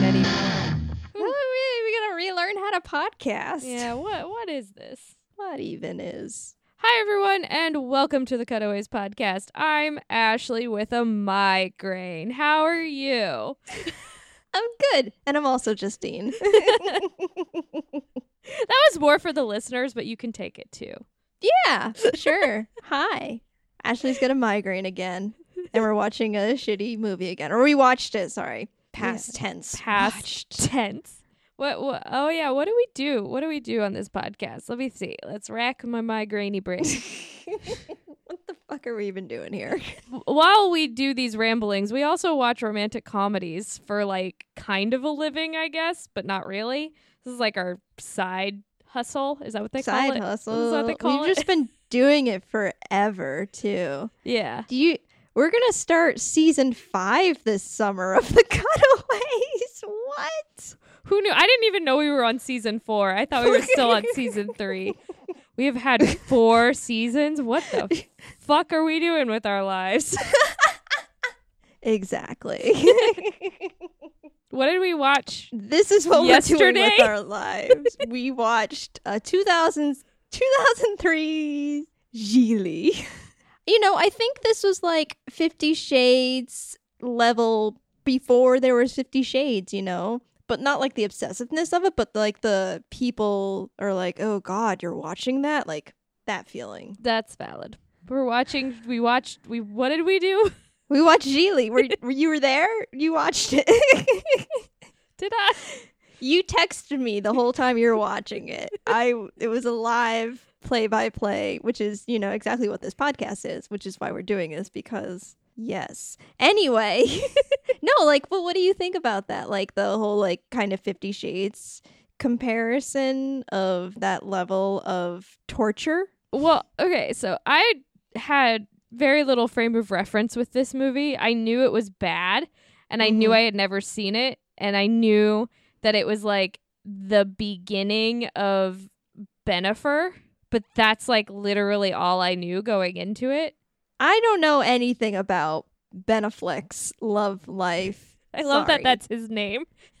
we're anymore. We, we gotta relearn how to podcast. Yeah, what what is this? What even is? Hi everyone and welcome to the Cutaways podcast. I'm Ashley with a migraine. How are you? I'm good. And I'm also Justine. That was more for the listeners, but you can take it too. yeah, sure. Hi. Ashley's got a migraine again. And we're watching a shitty movie again. Or we watched it, sorry. Past tense. Past Watched. tense. What, what oh yeah, what do we do? What do we do on this podcast? Let me see. Let's rack my migrainey brain. what the fuck are we even doing here? While we do these ramblings, we also watch romantic comedies for like kind of a living, I guess, but not really. This is like our side hustle. Is that what they Side call it? Side hustle. Is that what they call We've it? just been doing it forever too. Yeah. Do you we're gonna start season five this summer of the cutaways. What? Who knew? I didn't even know we were on season four. I thought we were still on season three. We have had four seasons. What the fuck are we doing with our lives? Exactly. What did we watch? this is what we're doing with our lives. we watched uh 2000, 2003 Gigli. You know, I think this was like Fifty Shades level before there was Fifty Shades, you know? But not like the obsessiveness of it, but like the people are like, oh God, you're watching that? Like that feeling. That's valid. We're watching. We watched. We what did we do? We watched Gigli. Were, were you were there? You watched it. Did I? you texted me the whole time you were watching it. I it was a live play by play, which is, you know, exactly what this podcast is, which is why we're doing this because yes. Anyway, no, like but what do you think about that? Like the whole like kind of 50 shades comparison of that level of torture? Well, okay. So I had very little frame of reference with this movie. I knew it was bad, and I knew Mhm. I had never seen it, and I knew that it was like the beginning of Bennifer. But that's like literally all I knew going into it. I don't know anything about Ben Affleck's love life. I love Sorry. that that's his name.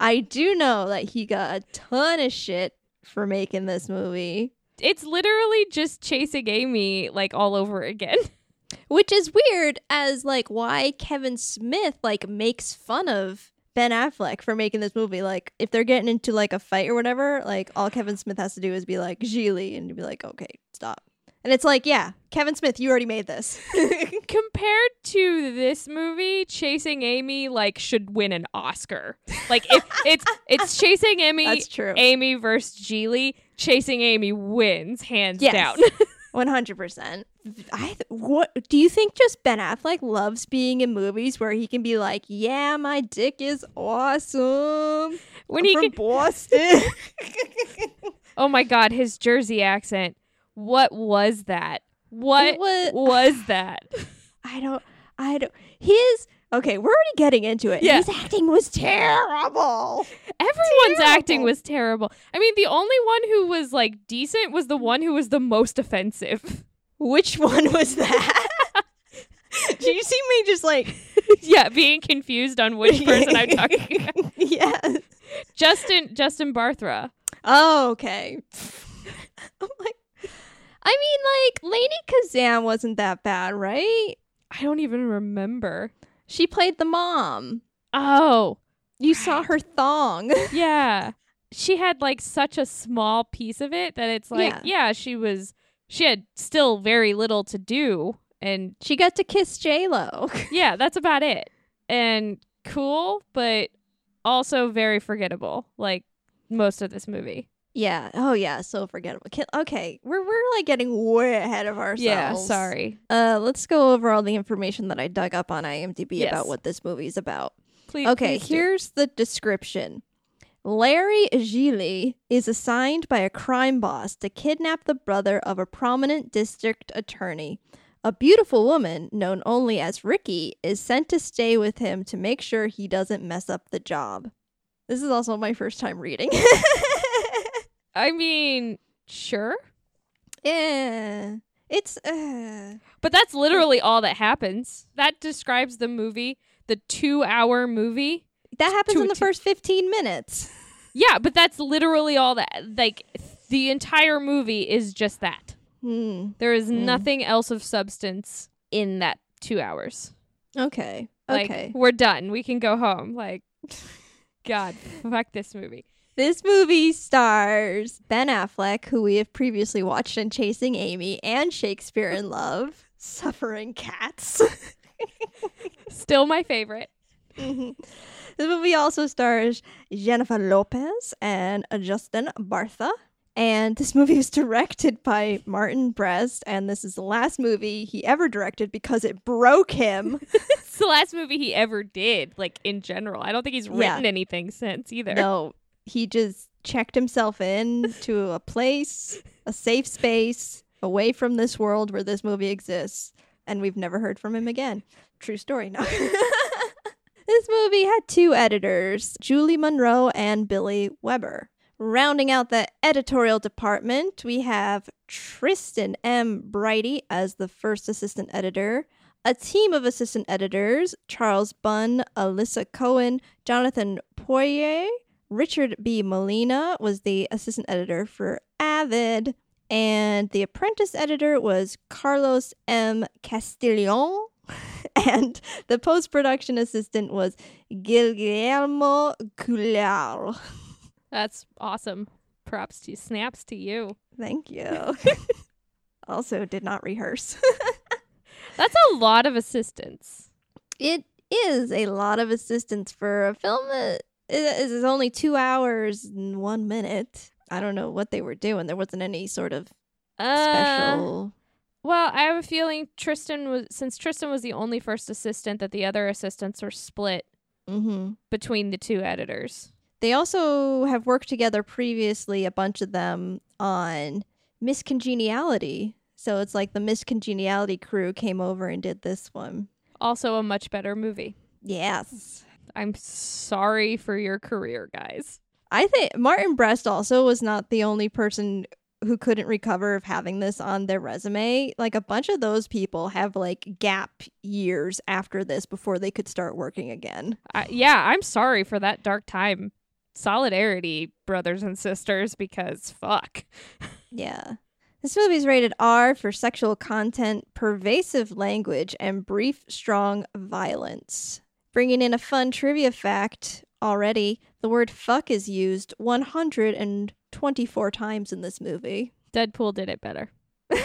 I do know that he got a ton of shit for making this movie, it's literally just chasing Amy like all over again. which is weird as like why Kevin Smith like makes fun of Ben Affleck for making this movie. Like if they're getting into like a fight or whatever, like all Kevin Smith has to do is be like Gigli and be like, okay, stop. And it's like, yeah, Kevin Smith, you already made this. Compared to this movie, Chasing Amy like should win an Oscar. Like if it's it's Chasing Amy That's true. Amy versus Gigli, Chasing Amy wins hands Yes. down. One hundred percent. I th- what do you think? Just Ben Affleck loves being in movies where he can be like, "Yeah, my dick is awesome." when I'm he from can, Boston. Oh my god, his Jersey accent. What was that? What It wa- was that? I don't. I don't. His okay. We're already getting into it. Yeah. His acting was terrible. Everyone's acting was terrible. I mean, the only one who was like decent was the one who was the most offensive. Which one was that? Do you see me just like yeah, being confused on which person I'm talking about. yes. Justin Justin Bartha. Oh, okay. I'm like, I mean, like Lainie Kazan wasn't that bad, right? I don't even remember. She played the mom. Oh, You saw her thong. yeah. She had like such a small piece of it that it's like, Yeah. yeah, she was she had still very little to do and she got to kiss J Lo. yeah, that's about it. And cool, but also very forgettable like most of this movie. Yeah. Oh yeah. So forgettable. Okay, we're we're like getting way ahead of ourselves. Yeah, sorry. Uh, let's go over all the information that I dug up on IMDb Yes. about what this movie's about. Please Okay, please do. here's the description. Larry Gigli is assigned by a crime boss to kidnap the brother of a prominent district attorney. A beautiful woman, known only as Ricky, is sent to stay with him to make sure he doesn't mess up the job. This is also my first time reading. I mean, sure. yeah. It's uh But that's literally all that happens. That describes the movie. the two hour movie. That happens in the first 15 minutes. Yeah, but that's literally all that. Like, the entire movie is just that. Hmm. There is Mm. nothing else of substance in that two hours. Okay. Like, Okay. we're done. We can go home. Like, God, fuck this movie. This movie stars Ben Affleck, who we have previously watched in Chasing Amy and Shakespeare in Love, Suffering Cats. Still my favorite. Mhm. This movie also stars Jennifer Lopez and Justin Bartha. And this movie was directed by Martin Brest, and this is the last movie he ever directed because it broke him. It's the last movie he ever did, like, in general. I don't think he's Yeah. written anything since either. no, he just checked himself in to a place, a safe space away from this world where this movie exists, and we've never heard from him again. True story. No. this movie had two editors, Julie Monroe and Billy Weber. Rounding out the editorial department, we have Tristan M. Brighty as the first assistant editor, a team of assistant editors Charles Bunn, Alyssa Cohen, Jonathan Poirier, Richard B. Molina was the assistant editor for Avid, and the apprentice editor was Carlos M. Castillon, and the post production assistant was Guillermo Cular. That's awesome. Props to snaps to you. Thank you. also, did not rehearse. That's a lot of assistance. it is a lot of assistance for a film that is is only two hours and one minute. I don't know what they were doing. There wasn't any sort of Uh, special. well, I have a feeling Tristan was since Tristan was the only first assistant that the other assistants were split hmm between the two editors. They also have worked together previously, a bunch of them, on Miss Congeniality. So it's like the Miss Congeniality crew came over and did this one. Also a much better movie. Yes. I'm sorry for your career, guys. I think Martin Brest also was not the only person who couldn't recover of having this on their resume. Like a bunch of those people have like gap years after this before they could start working again. I, yeah, I'm sorry for that dark time. Solidarity, brothers and sisters, because fuck. Yeah. This movie is rated R for sexual content, pervasive language, and brief, strong violence. Bringing in a fun trivia fact already, the word fuck is used 124 times in this movie. Deadpool did it better.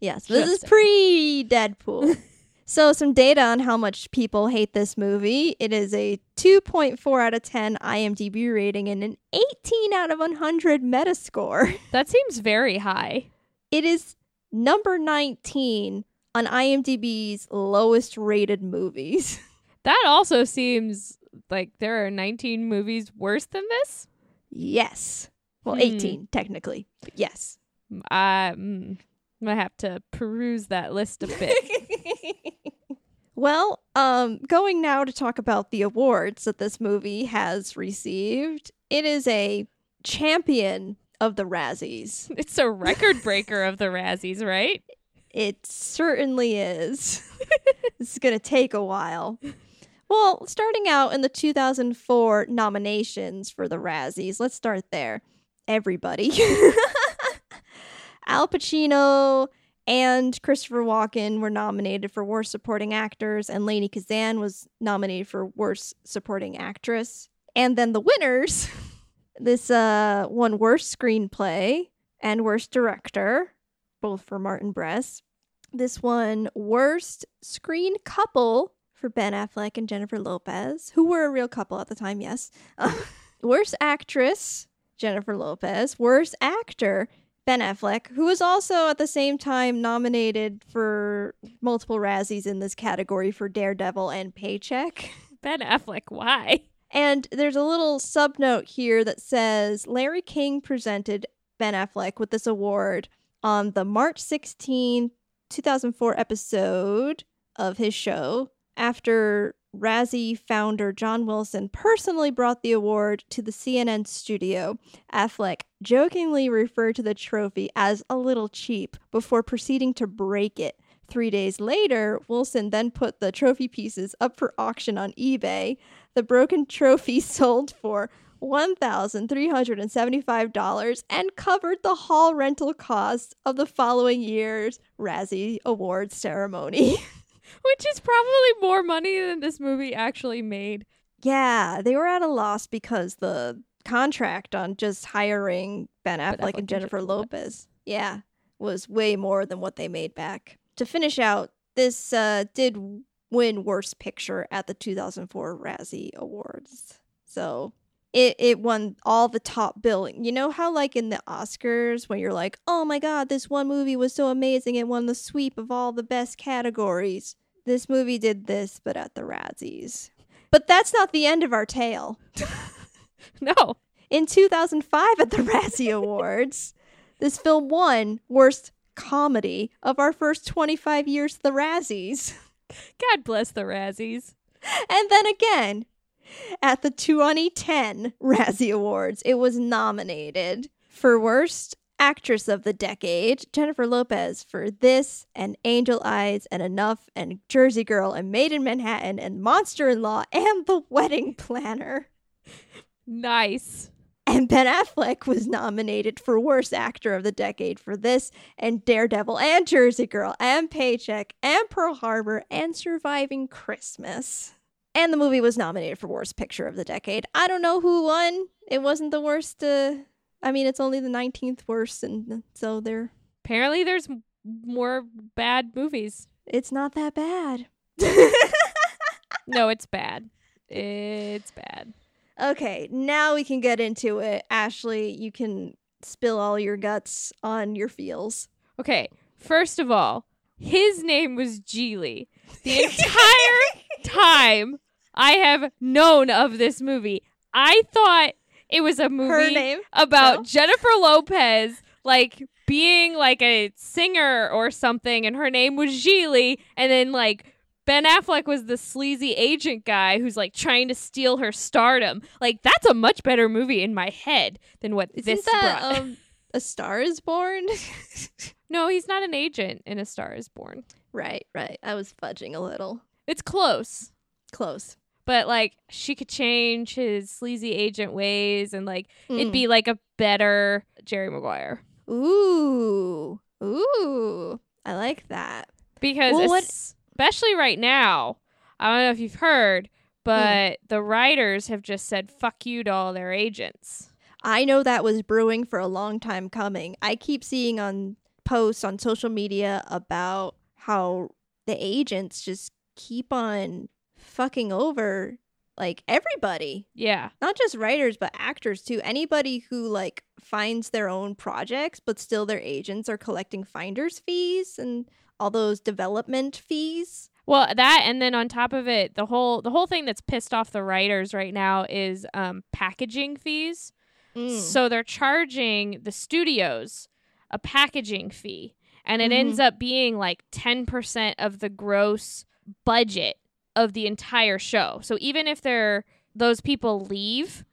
yes, this is pre Deadpool. so, some data on how much people hate this movie. It is a 2.4 out of 10 IMDb rating and an 18 out of 100 Metascore. That seems very high. It is number 19 on IMDb's lowest rated movies. That also seems like there are 19 movies worse than this. yes. Well, Hmm. 18 technically. But yes. I'm gonna have to peruse that list a bit. well, um going now to talk about the awards that this movie has received. It is a champion of the Razzies. it's a record breaker of the Razzies, right? It certainly is. this is going to take a while. Well, starting out in the 2004 nominations for the Razzies, let's start there. Everybody. Al Pacino and Christopher Walken were nominated for Worst Supporting Actors, and Lainie Kazan was nominated for Worst Supporting Actress. And then the winners this uh, Worst Screenplay and Worst Director both for Martin Brest. This one, worst screen couple for Ben Affleck and Jennifer Lopez, who were a real couple at the time, yes. Um, worst actress, Jennifer Lopez. Worst actor, Ben Affleck, who was also at the same time nominated for multiple Razzies in this category for Daredevil and Paycheck. Ben Affleck, why? And there's a little subnote here that says Larry King presented Ben Affleck with this award on the March 16, 2004 episode of his show after Razzie founder John Wilson personally brought the award to the CNN studio. Affleck jokingly referred to the trophy as a little cheap before proceeding to break it Three days later, Wilson then put the trophy pieces up for auction on eBay. The broken trophy sold for $1,375 and covered the hall rental costs of the following year's Razzie Awards ceremony. Which is probably more money than this movie actually made. yeah, they were at a loss because the contract on just hiring Ben Affleck, Affleck and and Jennifer Jennifer Lopez, yeah, was way more than what they made back. To finish out, this uh, did win Worst Picture at the 2004 Razzie Awards. So it, it won all the top billing. You know how, like in the Oscars, when you're like, oh my god, this one movie was so amazing, it won the sweep of all the best categories. This movie did this, but at the Razzies. But that's not the end of our tale. No. In 2005 at the Razzie Awards, this film won Worst Comedy of our first 25 years the Razzies. God bless the Razzies. And then again, at the 2010 Razzie Awards, it was nominated for Worst Actress of the Decade, Jennifer Lopez for this and Angel Eyes and Enough and Jersey Girl and Made in Manhattan and Monster in Law and The Wedding Planner. Nice. And Ben Affleck was nominated for Worst Actor of the Decade for this and Daredevil and Jersey Girl and Paycheck and Pearl Harbor and Surviving Christmas. And the movie was nominated for Worst Picture of the Decade. I don't know who won. It wasn't the worst. Uh, I mean, it's only the 19th worst, and so they're. Apparently, there's more bad movies. It's not that bad. No, it's bad. It's bad. okay, now we can get into it. Ashley, you can spill all your guts on your feels. Okay, first of all, his name was Gigli. The entire time I have known of this movie, I thought it was a movie about No? Jennifer Lopez, like being like a singer or something, and her name was Gigli, and then like Ben Affleck was the sleazy agent guy who's like trying to steal her stardom. Like that's a much better movie in my head than what Isn't this that brought. um, A Star is Born? no, he's not an agent in A Star Is Born. right, right. I was fudging a little. It's close. Close. But like she could change his sleazy agent ways and like it'd Mm. be like a better Jerry Maguire Ooh. Ooh. I like that. because Well, what- especially right now I don't know if you've heard but the writers have just said fuck you to all their agents I know that was brewing for a long time coming. I keep seeing on posts on social media about how the agents just keep on fucking over like everybody. yeah Not just writers but actors too. Anybody who like finds their own projects but still their agents are collecting finder's fees and all those development fees. well that and then on top of it the whole the whole thing that's pissed off the writers right now is um packaging fees Mm. So they're charging the studios a packaging fee, and it Mhm. ends up being like 10% of the gross budget of the entire show. So even if they're those people leave,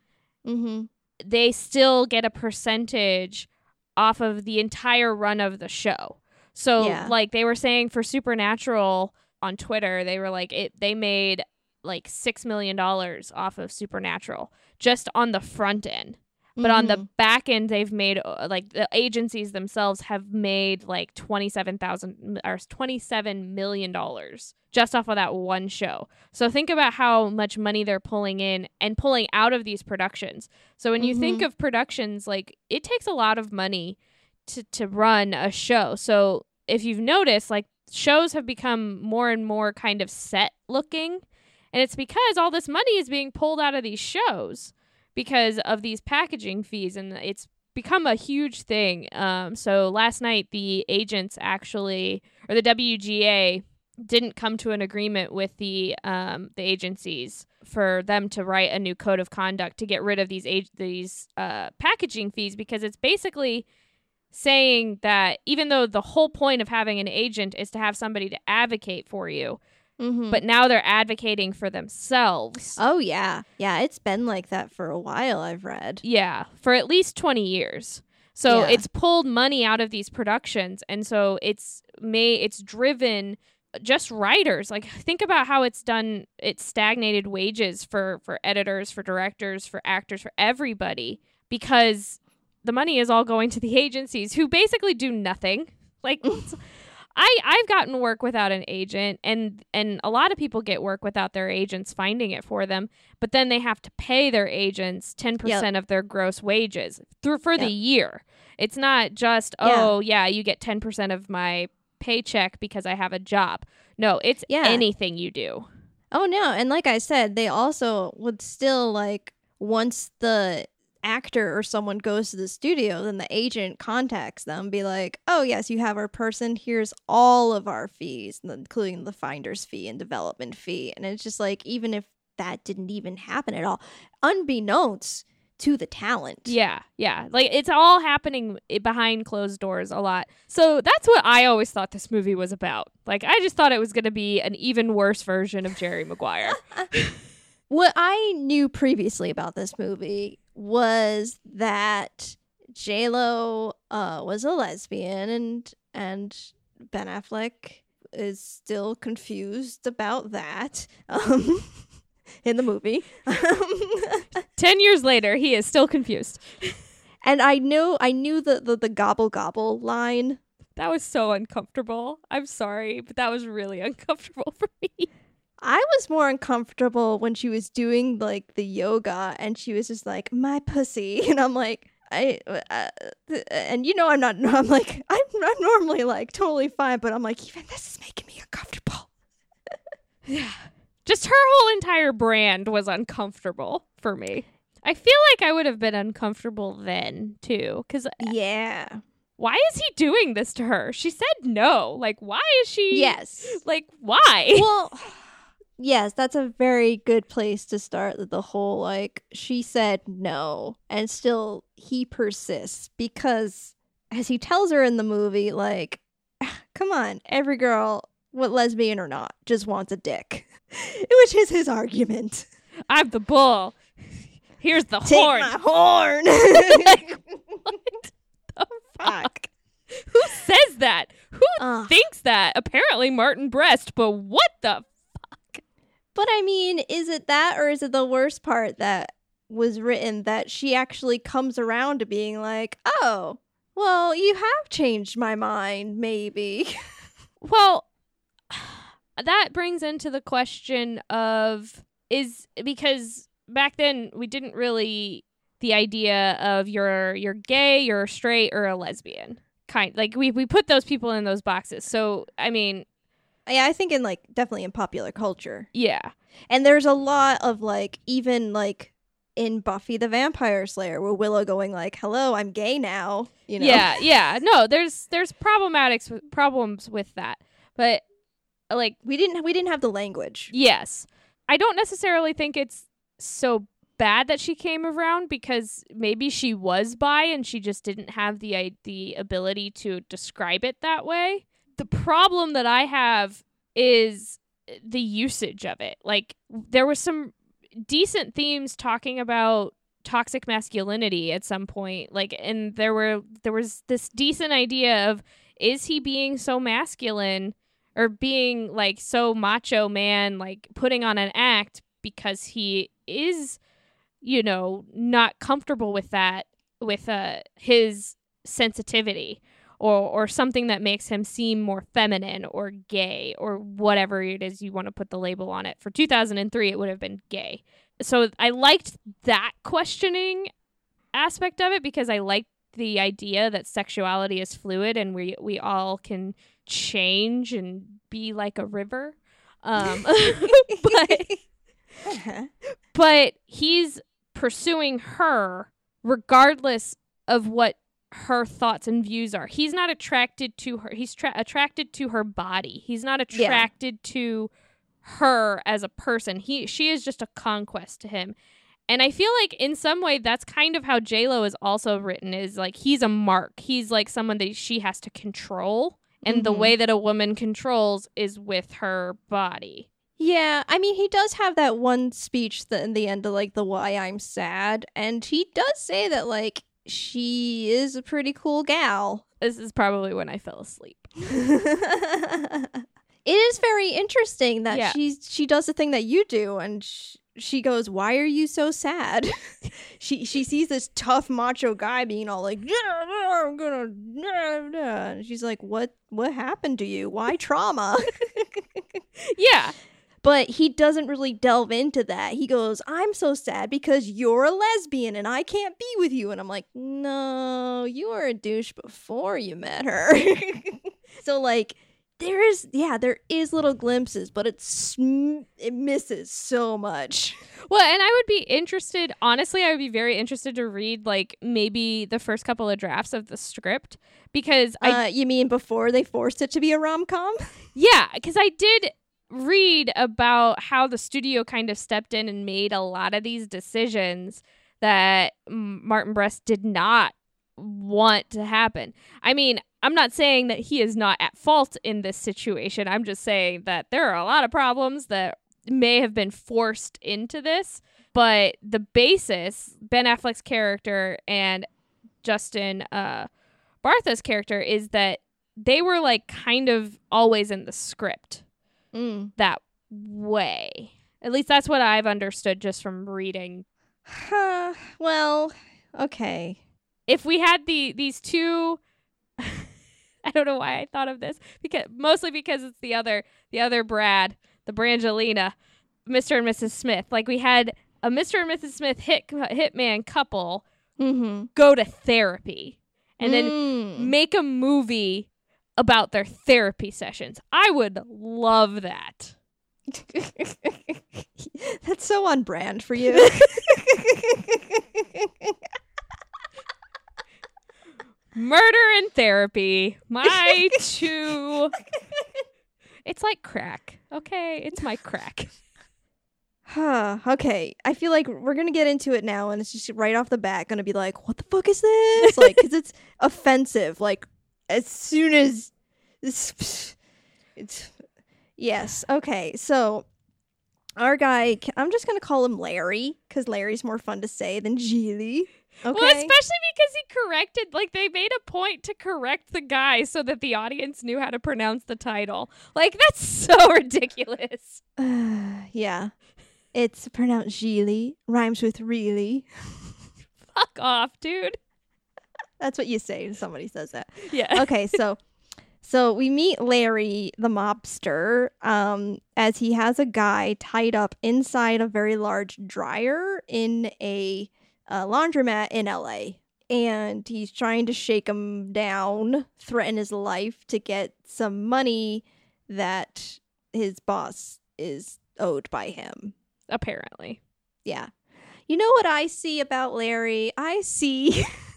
mm-hmm. they still get a percentage off of the entire run of the show. So Yeah. like they were saying for Supernatural on Twitter, they were like it they made like 6 million dollars off of Supernatural just on the front end. But on the back end, they've made uh, like the agencies themselves have made like twenty seven thousand or twenty seven million dollars just off of that one show. So think about how much money they're pulling in and pulling out of these productions. So when you think of productions, like it takes a lot of money to to run a show. So if you've noticed, like shows have become more and more kind of set looking, and it's because all this money is being pulled out of these shows because of these packaging fees and it's become a huge thing. Um, so last night the agents actually or the wga didn't come to an agreement with the um, the agencies for them to write a new code of conduct to get rid of these ag- these uh, packaging fees because it's basically saying that even though the whole point of having an agent is to have somebody to advocate for you Mm-hmm. but now they're advocating for themselves oh yeah, yeah, it's been like that for a while. I've read. Yeah, for at least 20 years. So Yeah. it's pulled money out of these productions and so it's may it's driven just writers. Like think about how it's done it's stagnated wages for for editors, for directors, for actors, for everybody because the money is all going to the agencies who basically do nothing. Like I I've gotten work without an agent and and a lot of people get work without their agents finding it for them, but then they have to pay their agents 10% of their gross wages through for the year. It's not just, Yeah. "Oh, yeah, you get 10% of my paycheck because I have a job." No, it's Yeah. anything you do. Oh no, and like I said, they also would still like once the actor or someone goes to the studio, then the agent contacts them, be like, "Oh yes, you have our person. Here's all of our fees, including the finder's fee and development fee." And it's just like, even if that didn't even happen at all, unbeknownst to the talent. Yeah, yeah. Like it's all happening eh, behind closed doors a lot. So that's what I always thought this movie was about. Like I just thought it was going to be an even worse version of Jerry Maguire. What I knew previously about this movie was that J Lo uh, was a lesbian, and and Ben Affleck is still confused about that um, in the movie. 10 years later, he is still confused. and I knew I knew the, the the gobble gobble line. That was so uncomfortable. I'm sorry, but that was really uncomfortable for me. I was more uncomfortable when she was doing like the yoga and she was just like my pussy and I'm like I uh, uh th- uh, and you know I'm not I'm like I'm I'm normally like totally fine but I'm like even this is making me uncomfortable. Yeah. Just her whole entire brand was uncomfortable for me. I feel like I would have been uncomfortable then, too, cuz uh, Yeah. why is he doing this to her? She said no. Like why is she Yes. Like why? well yes that's a very good place to start the whole like she said no and still he persists because as he tells her in the movie like come on every girl what lesbian or not just wants a dick which is his argument I'm the bull. Here's the take horn. my horn like, what the fuck? Who says that? Who Ugh. thinks that? Apparently Martin Brest, but what the But I mean, is it that or is it the worst part that was written that she actually comes around to being like, oh, well, you have changed my mind, maybe. Well, that brings into the question of is because back then we didn't really the idea of you're you're gay, you're straight, or a lesbian. Kind like we we put those people in those boxes. So I mean, yeah, I think in like definitely in popular culture. yeah, And there's a lot of like, even like in Buffy the Vampire Slayer, where Willow going like, hello, I'm gay now. You know? yeah, yeah. No, there's there's problematics with problems with that, but like We didn't we didn't have the language. Yes. I don't necessarily think it's so bad that she came around because maybe she was bi and she just didn't have the the ability to describe it that way. The problem that I have is the usage of it. Like there was some decent themes talking about toxic masculinity at some point like and there were there was this decent idea of is he being so masculine or being like so macho man like putting on an act because he is you know not comfortable with that with uh his sensitivity or or something that makes him seem more feminine or gay or whatever it is you want to put the label on it. For 2003 it would have been gay. So i liked that questioning aspect of it because i liked the idea that sexuality is fluid and we we all can change and be like a river. Um but but he's pursuing her regardless of what her thoughts and views are. He's not attracted to her. He's tra- attracted to her body. He's not Yeah. attracted to her as a person. He she is just a conquest to him. And I feel like in some way that's kind of how J Lo is also written is like he's a mark. He's like someone that she has to control. And the Mhm. way that a woman controls is with her body. Yeah, I mean, he does have that one speech that in the end of like the why I'm sad, and he does say that like she is a pretty cool gal. This is probably when I fell asleep. it is very interesting that Yeah. she's she does the thing that you do and sh- she goes why are you so sad she she sees this tough macho guy being all like i'm gonna yeah, yeah," and she's like what what happened to you why trauma Yeah. But he doesn't really delve into that. He goes i'm so sad because you're a lesbian and i can't be with you. And i'm like no you were a douche before you met her. So like there is yeah there is little glimpses but it's it misses so much. Well, and I would be interested, honestly, I would be very interested to read like maybe the first couple of drafts of the script because I uh, you mean before they forced it to be a rom-com? Yeah, cuz I did read about how the studio kind of stepped in and made a lot of these decisions that Martin Brest did not want to happen. I mean, I'm not saying that he is not at fault in this situation. I'm just saying that there are a lot of problems that may have been forced into this, but the basis, Ben Affleck's character and Justin uh Bartha's character is that they were like kind of always in the script mm. that way. At least that's what I've understood just from reading. Huh, well okay If we had the these two I don't know why I thought of this because mostly because it's the other the other Brad, the Brangelina, Mr. and Mrs. Smith. Like we had a Mr. and Mrs. Smith hit hitman couple mm-hmm. go to therapy and then Mm. make a movie about their therapy sessions. I would love that. That's so on brand for you. Murder and therapy. My two. It's like crack. Okay, it's my crack. Huh, okay. I feel like we're going to get into it now and it's just right off the bat going to be like, what the fuck is this? like, because it's offensive. Like, as soon as it's, it's. Yes, okay. So, our guy, I'm just going to call him Larry because Larry's more fun to say than Gigli. Okay. Well, especially because he corrected, like, they made a point to correct the guy so that the audience knew how to pronounce the title. Like, that's so ridiculous. yeah. It's pronounced Geely, rhymes with really. Fuck off, dude. That's what you say when somebody says that. Yeah. okay, so so we meet Larry the mobster um as he has a guy tied up inside a very large dryer in a uh, laundromat in LA and he's trying to shake him down, threaten his life to get some money that his boss is owed by him. Apparently. Yeah. You know what I see about Larry? I see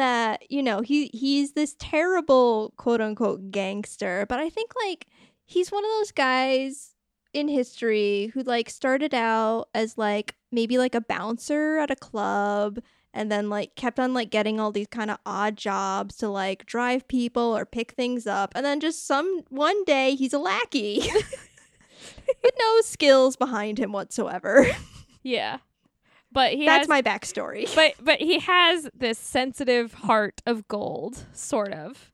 that, you know, he he's this terrible quote unquote gangster, but I think like he's one of those guys in history who like started out as like maybe like a bouncer at a club and then like kept on like getting all these kind of odd jobs to like drive people or pick things up and then just some one day he's a lackey with no skills behind him whatsoever. Yeah. But he That's has my backstory. but but he has this sensitive heart of gold, sort of.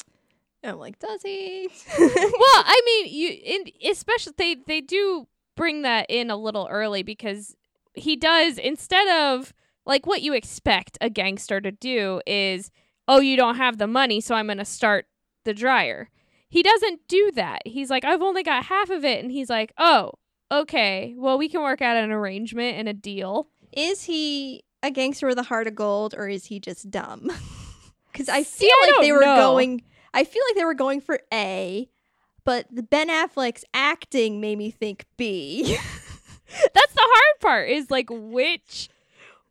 And I'm like, does he? well, I mean, you in especially they they do bring that in a little early because he does instead of like what you expect a gangster to do is, oh, you don't have the money, so I'm going to start the dryer. He doesn't do that. He's like, I've only got half of it, and he's like, oh, okay, well, we can work out an arrangement and a deal. Is he a gangster with a heart of gold, or is he just dumb? Because I feel I like don't they were know. going. I feel like they were going for A, but the Ben Affleck's acting made me think B. That's the hard part. Is like which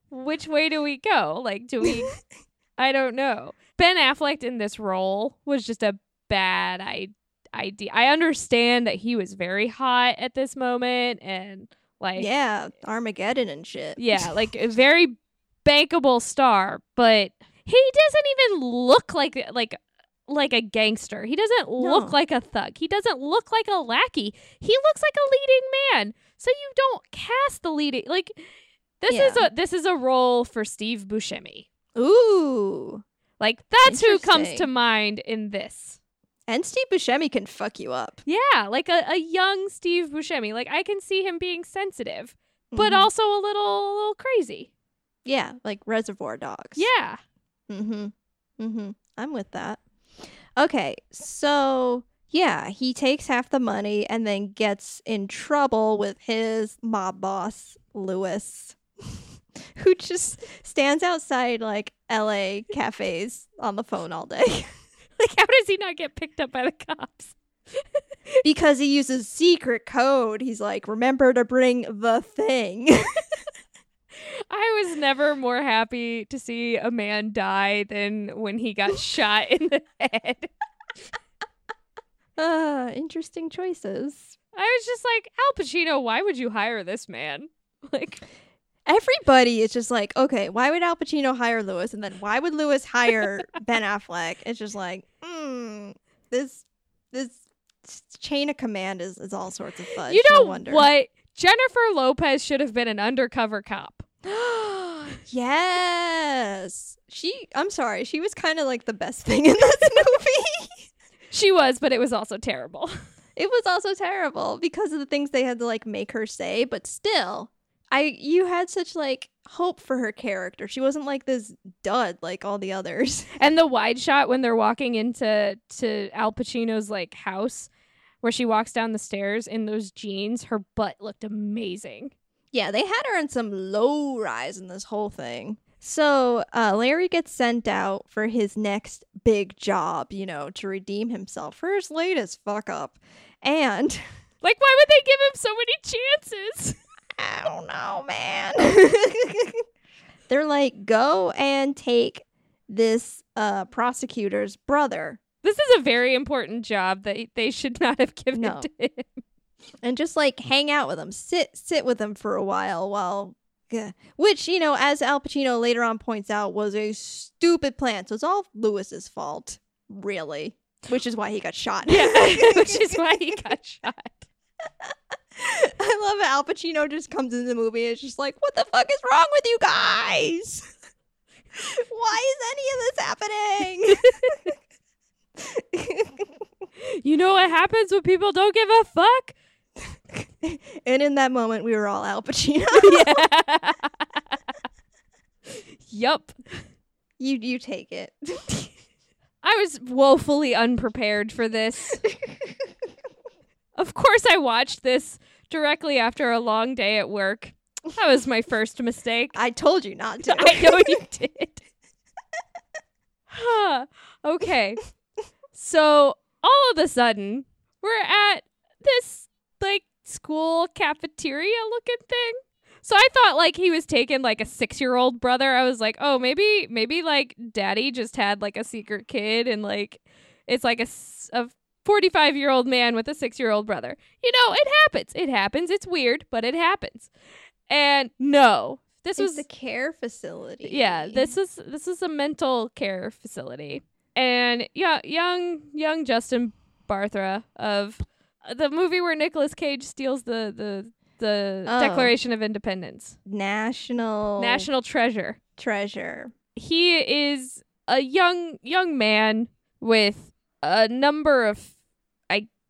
which way do we go? Like, do we? I don't know. Ben Affleck in this role was just a bad I- idea. I understand that he was very hot at this moment and like yeah, Armageddon and shit. yeah, like a very bankable star, but he doesn't even look like like like a gangster. He doesn't look No. like a thug. He doesn't look like a lackey. He looks like a leading man. So you don't cast the leading like this is a this is a role for Steve Buscemi. Ooh. Like that's who comes to mind in this. And Steve Buscemi can fuck you up. Yeah, like a, a young Steve Buscemi. Like I can see him being sensitive, but Mhm. also a little a little crazy. yeah, like Reservoir Dogs. Yeah. Mm-hmm. Mm-hmm. I'm with that. Okay, so yeah, he takes half the money and then gets in trouble with his mob boss, Lewis, who just stands outside like LA cafes on the phone all day Like how does he not get picked up by the cops? because he uses secret code. He's like, remember to bring the thing. I was never more happy to see a man die than when he got shot in the head. uh, interesting choices. I was just like, Al Pacino, why would you hire this man? Like, Everybody is just like, okay, why would Al Pacino hire Lewis, and then why would Lewis hire Ben Affleck? It's just like, hmm, this this chain of command is, is all sorts of fudge. you know no wonder. what? Jennifer Lopez should have been an undercover cop. yes, she. I'm sorry, she was kind of like the best thing in this movie. She was, but it was also terrible. it was also terrible because of the things they had to like make her say, but still, I you had such like hope for her character. She wasn't like this dud like all the others. And the wide shot when they're walking into to Al Pacino's like house where she walks down the stairs in those jeans, her butt looked amazing. Yeah, they had her in some low rise in this whole thing. So uh, Larry gets sent out for his next big job, you know, to redeem himself for his latest fuck up. And Like why would they give him so many chances? I don't know, man. They're like, go and take this uh, prosecutor's brother This is a very important job that they should not have given No. to him. and just like hang out with him, sit sit with him for a while while which, you know, as Al Pacino later on points out was a stupid plan. So it's all Lewis's fault, really. Which is why he got shot. Yeah, which is why he got shot. I love it. Al Pacino just comes into the movie and it's just like, what the fuck is wrong with you guys? Why is any of this happening? You know what happens when people don't give a fuck? and in that moment, we were all Al Pacino. Yeah. yup. you you take it. I was woefully unprepared for this. Of course, I watched this directly after a long day at work. That was my first mistake. I told you not to. I know you did. Huh. Okay. So all of a sudden, we're at this like school cafeteria looking thing. So I thought like he was taking like a six year old brother. I was like, oh, maybe maybe like daddy just had like a secret kid and like it's like a, a 45 year old man with a six year old brother. You know, it happens. It happens. It's weird, but it happens. And no, this It's was a care facility. yeah this is this is a mental care facility and yeah young young justin bartha of the movie where Nicolas cage steals the the the Oh. declaration of independence national national treasure treasure. he is a young young man with a number of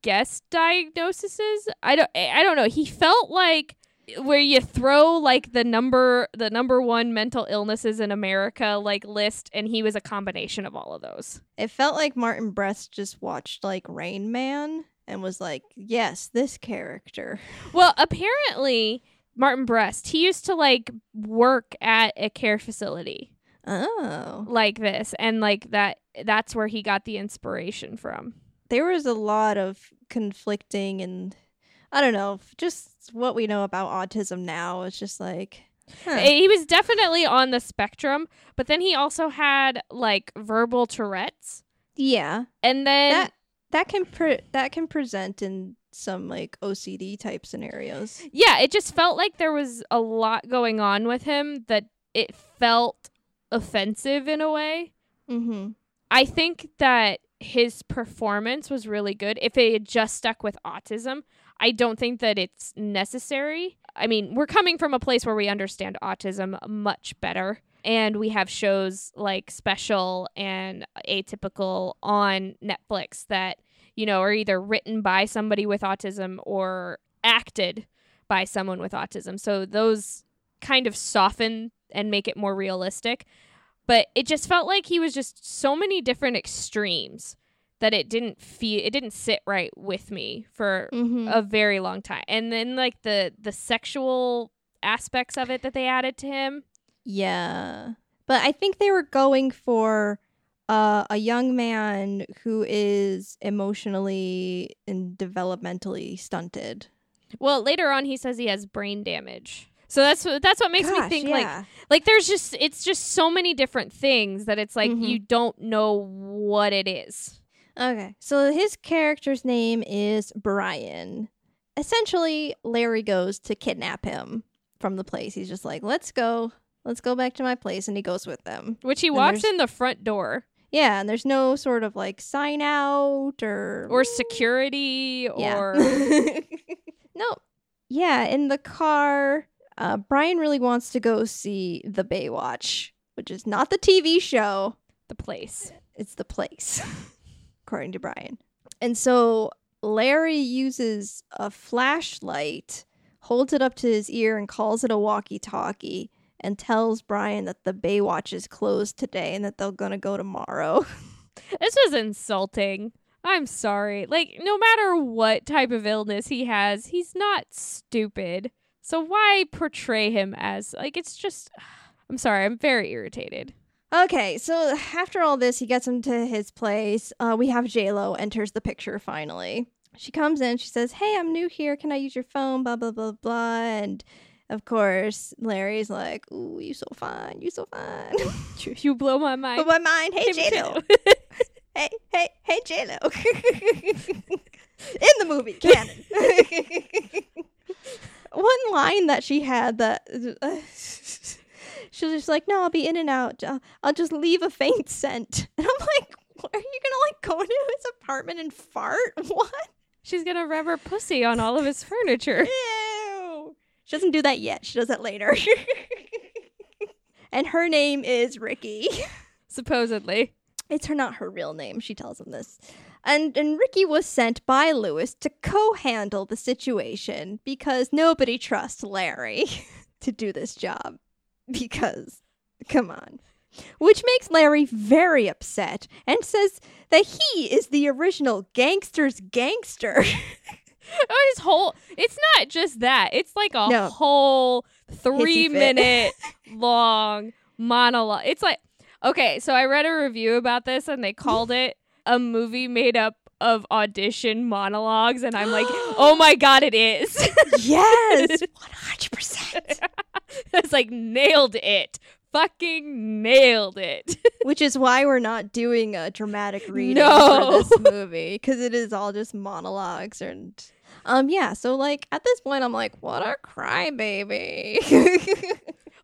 guess diagnoses? I don't i don't know. He felt like where you throw like the number the number one mental illnesses in america like list and he was a combination of all of those. It felt like Martin Brest just watched like Rain Man and was like, "Yes, this character." well apparently martin brest he used to like work at a care facility Oh, like this and like that that's where he got the inspiration from there was a lot of conflicting and I don't know, just what we know about autism now. It's just like, huh. He was definitely on the spectrum, but then he also had like verbal Tourette's. yeah, And then that that can pre- that can present in some like OCD type scenarios. yeah, it just felt like there was a lot going on with him that it felt offensive in a way. Mm-hmm. I think that his performance was really good. If it had just stuck with autism, I don't think that it's necessary. I mean, we're coming from a place where we understand autism much better. and we have shows like Special and Atypical on Netflix that, you know, are either written by somebody with autism or acted by someone with autism. So those kind of soften and make it more realistic. But it just felt like he was just so many different extremes that it didn't feel it didn't sit right with me for Mhm. a very long time. And then like the the sexual aspects of it that they added to him. Yeah. But I think they were going for uh, a young man who is emotionally and developmentally stunted. Well, later on he says he has brain damage. So that's what that's what makes me think like yeah. like there's just it's just so many different things that it's like Mhm. you don't know what it is. Okay. So his character's name is Brian. Essentially, Larry goes to kidnap him from the place. He's just like, let's go. Let's go back to my place. And he goes with them. Which he And walks in the front door Yeah. And there's no sort of like sign out or. or security Yeah. or no. Yeah. In the car, uh, Brian really wants to go see the Baywatch, which is not the TV show. the place. it's the place, according to Brian. And so Larry uses a flashlight, holds it up to his ear, and calls it a walkie talkie, and tells Brian that the Baywatch is closed today and that they're going to go tomorrow. This was insulting. I'm sorry. Like, no matter what type of illness he has, he's not stupid. So why portray him as like it's just I'm sorry, I'm very irritated. okay, so after all this, he gets him to his place. Uh, we have JLo enters the picture finally. She comes in, she says, Hey, I'm new here. Can I use your phone? Blah, blah, blah, blah. And of course, Larry's like, Ooh, you so fine. You so fine. You, blow my mind. But my mind, hey Hey, J Lo, J-Lo. hey hey hey J Lo, in the movie canon. One line that she had that she was just like, "No, I'll be in and out. I'll, I'll just leave a faint scent." And I'm like, "Are you gonna like go into his apartment and fart? What? She's gonna rub her pussy on all of his furniture. Ew!" She doesn't do that yet. She does that later. and her name is Ricky. Supposedly. It's her not her real name. She tells him this. And and Ricky was sent by Lewis to co-handle the situation because nobody trusts Larry to do this job. Because come on. Which makes Larry very upset and says that he is the original gangster's gangster. Oh, his whole it's not just that. It's like a No. whole three minute long monologue. It's like okay, so I read a review about this and they called it a movie made up of audition monologues and I'm like, oh my god, it is. yes, 100%. it's like nailed it. Fucking nailed it. Which is why we're not doing a dramatic reading No. for this movie because it is all just monologues and um yeah. So like at this point, I'm like, what a crybaby.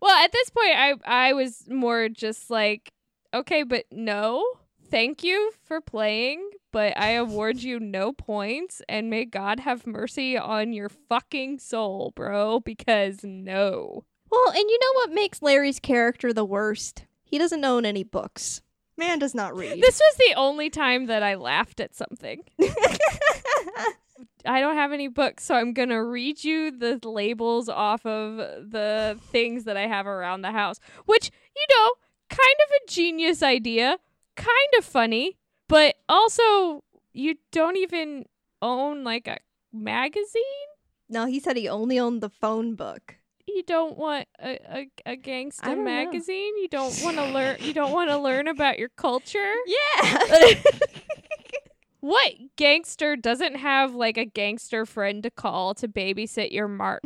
Well, at this point, I I was more just like, okay, but no, thank you for playing, but I award you no points, and may God have mercy on your fucking soul, bro. Because no, well, and you know what makes Larry's character the worst? He doesn't own any books. Man does not read. this was the only time that I laughed at something. I don't have any books, so I'm gonna read you the labels off of the things that I have around the house. Which, you know, kind of a genius idea, kind of funny, but also you don't even own like a magazine. no, he said he only owned the phone book. You don't want a a gangster don't know. magazine. You don't want to learn. You don't want to learn about your culture. Yeah. What gangster doesn't have like a gangster friend to call to babysit your mark?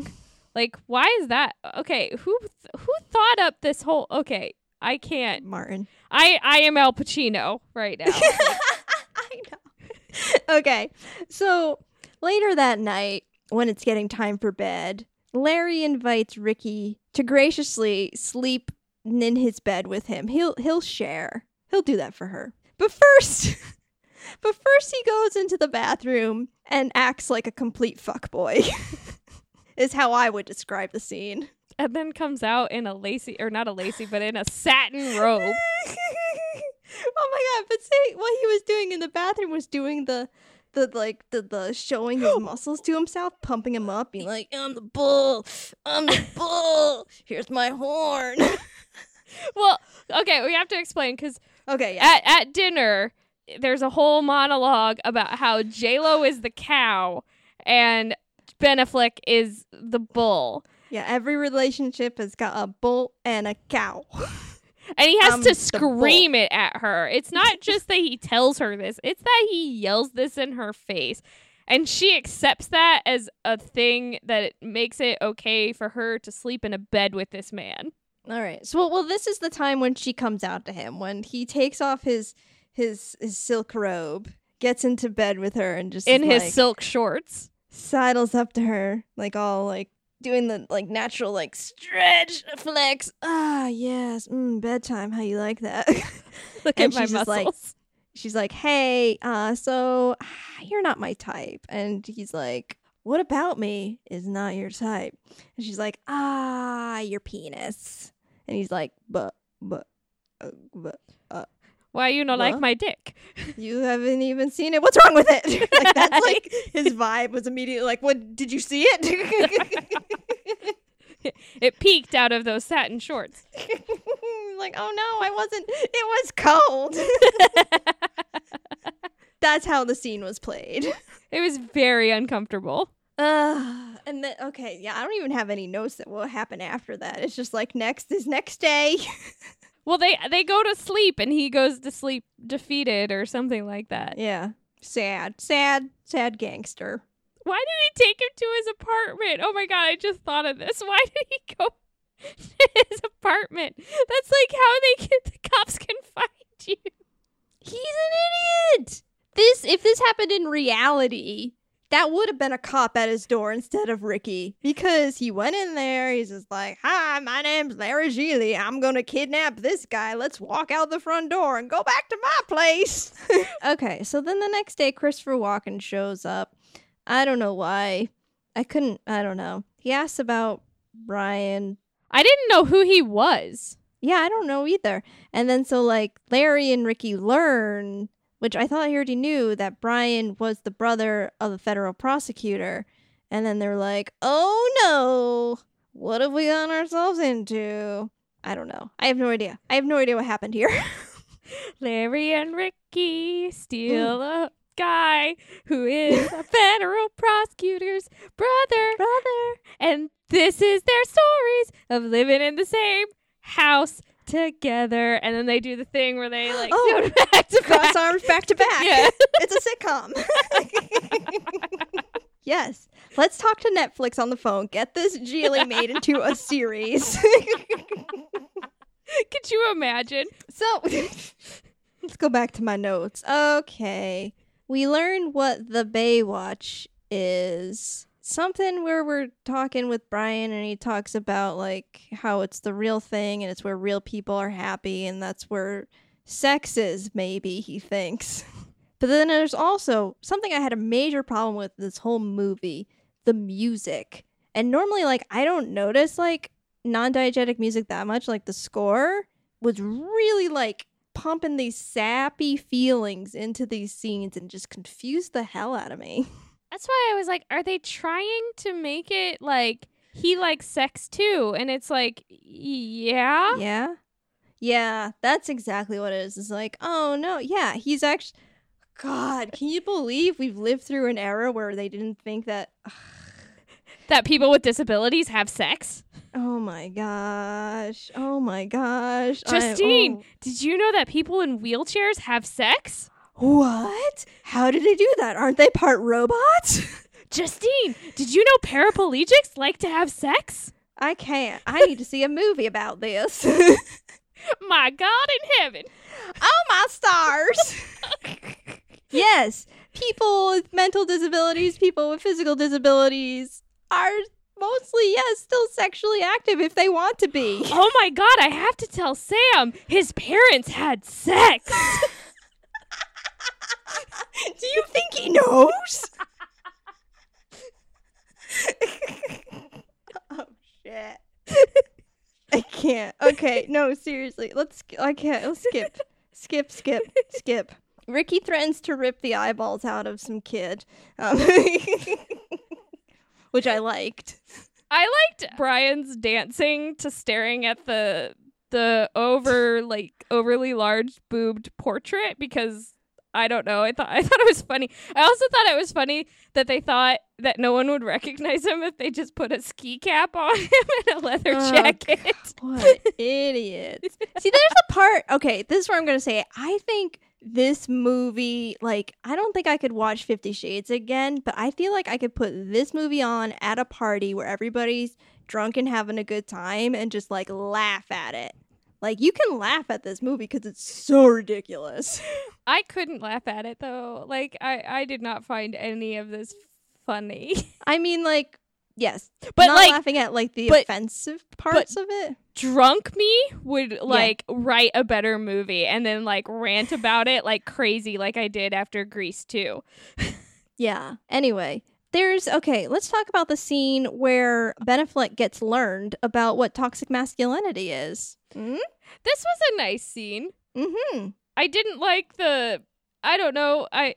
like, why is that? Okay, who th- who thought up this whole? Okay, I can't. Martin. I I am Al Pacino right now. I know. okay. So later that night, when it's getting time for bed, Larry invites Ricky to graciously sleep in his bed with him. He'll he'll share. He'll do that for her. But first But first he goes into the bathroom and acts like a complete fuckboy. is how I would describe the scene. And then comes out in a lacy or not a lacy, but in a satin robe. oh my god! But say what he was doing in the bathroom was doing the the like the the showing his muscles to himself, pumping him up, being like, "I'm the bull, I'm the bull. Here's my horn." well, okay, we have to explain because okay, yeah. at at dinner there's a whole monologue about how J Lo is the cow and Ben Affleck is the bull. Yeah, every relationship has got a bull and a cow. And he has I'm to scream it at her. It's not just that he tells her this, it's that he yells this in her face. And she accepts that as a thing that makes it okay for her to sleep in a bed with this man. All right. So well, well, this is the time when she comes out to him when he takes off his his his silk robe, gets into bed with her, and just In is his like, silk shorts. sidles up to her, like all like doing the like natural like stretch flex. Ah, yes, mm, bedtime. How you like that? Look at my muscles. like- She's like, "Hey, uh, so you're not my type," and he's like, "What about me is not your type?" And she's like, "Ah, your penis," and he's like, "But, but, uh, but." Why you not like my dick? You haven't even seen it. What's wrong with it? like that's like his vibe was immediately like, "What? Did you see it?" It peeked out of those satin shorts. like, oh no, I wasn't. It was cold. that's how the scene was played. It was very uncomfortable. Uh, and then okay, yeah, I don't even have any notes that will happen after that. It's just like next is next day. Well, they they go to sleep and he goes to sleep defeated or something like that. yeah, sad, sad, sad gangster. Why did he take him to his apartment? Oh my god, I just thought of this. Why did he go to his apartment? That's like how they get the cops can find you. He's an idiot. This if this happened in reality, that would have been a cop at his door instead of Ricky because he went in there. He's just like, "Hi, my name's Larry Gigli. I'm gonna kidnap this guy. Let's walk out the front door and go back to my place." okay, so then the next day, Christopher Walken shows up. I don't know why. I couldn't. I don't know. He asks about Brian. I didn't know who he was. Yeah, I don't know either. And then so like Larry and Ricky learn, which I thought I already knew that Brian was the brother of the federal prosecutor. And then they're like, "Oh no. What have we gotten ourselves into?" I don't know. I have no idea. I have no idea what happened here. Larry and Ricky steal mm. a guy who is a federal prosecutor's brother. Brother. And this is their stories of living in the same house together. And then they do the thing where they like Oh, go back to Cross back. arms back to back. Yeah. it's a sitcom. yes. Let's talk to Netflix on the phone. Get this Gigli made into a series. Could you imagine? So let's go back to my notes. Okay. We learned what the Baywatch is. Something where we're talking with Brian and he talks about like how it's the real thing and it's where real people are happy and that's where sex is, maybe, he thinks. But then there's also something I had a major problem with this whole movie the music. And normally, like, I don't notice like non diegetic music that much. Like, the score was really like pumping these sappy feelings into these scenes and just confused the hell out of me. That's why I was like, are they trying to make it like he likes sex too? And it's like, yeah. Yeah. Yeah, that's exactly what it is. It's like, oh no, yeah, he's actually. God, can you believe we've lived through an era where they didn't think that? That people with disabilities have sex? Oh my gosh. Oh my gosh. I- Justine, oh. did you know that people in wheelchairs have sex? What? How did they do that? Aren't they part robots? Justine, did you know paraplegics like to have sex? I can't. I need to see a movie about this. My God in heaven. oh my stars. yes, people with mental disabilities, people with physical disabilities are mostly, yes, still sexually active if they want to be. Oh my God, I have to tell Sam his parents had sex. Do you think he knows? oh shit. I can't. Okay, no, seriously. Let's. I can't. Let's skip. skip. Skip. Skip. Ricky threatens to rip the eyeballs out of some kid, um, which I liked. I liked Brian's dancing to staring at the the over like overly large boobed portrait because I don't know. I thought I thought it was funny. I also thought it was funny that they thought that no one would recognize him if they just put a ski cap on him and a leather Oh, jacket. What idiots. See, there's a part. Okay, this is where I'm going to say it. I think this movie, like, I don't think I could watch Fifty Shades again, but I feel like I could put this movie on at a party where everybody's drunk and having a good time and just, like, laugh at it. Like, you can laugh at this movie because it's so ridiculous. I couldn't laugh at it though. Like I I did not find any of this funny. I mean, like, yes, But not like laughing at, like, the but- offensive parts of it. drunk me would like write a better movie and then like rant about it like crazy like I did after Grease 2. Yeah. Anyway, there's okay. Let's talk about the scene where Ben Affleck gets learned about what toxic masculinity is. Mm? This was a nice scene. Mm-hmm. I didn't like the I don't know. I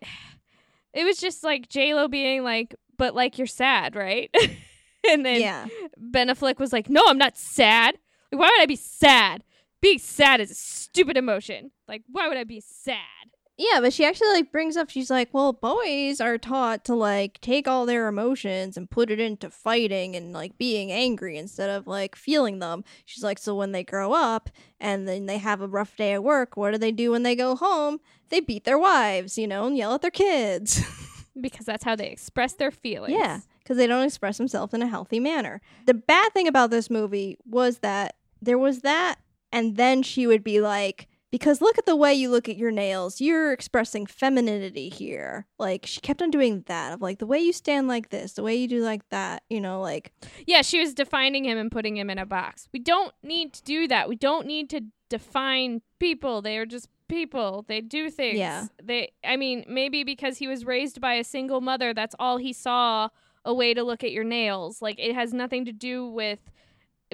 it was just like J Lo being like, but like you're sad, right? and then Yeah. Ben Affleck was like, No, I'm not sad. Like, why would I be sad? Being sad is a stupid emotion. Like, why would I be sad? Yeah, but she actually like brings up. She's like, well, boys are taught to like take all their emotions and put it into fighting and like being angry instead of like feeling them. She's like, so when they grow up and then they have a rough day at work, what do they do when they go home? They beat their wives, you know, and yell at their kids. Because that's how they express their feelings. Yeah, because they don't express themselves in a healthy manner. The bad thing about this movie was that there was that, and then she would be like, because look at the way you look at your nails. You're expressing femininity here. Like, she kept on doing that of like the way you stand like this, the way you do like that, you know, like, Yeah, she was defining him and putting him in a box. We don't need to do that. We don't need to define people. They are just people. They do things. Yeah. They I mean, maybe because he was raised by a single mother, that's all he saw a way to look at your nails. Like it has nothing to do with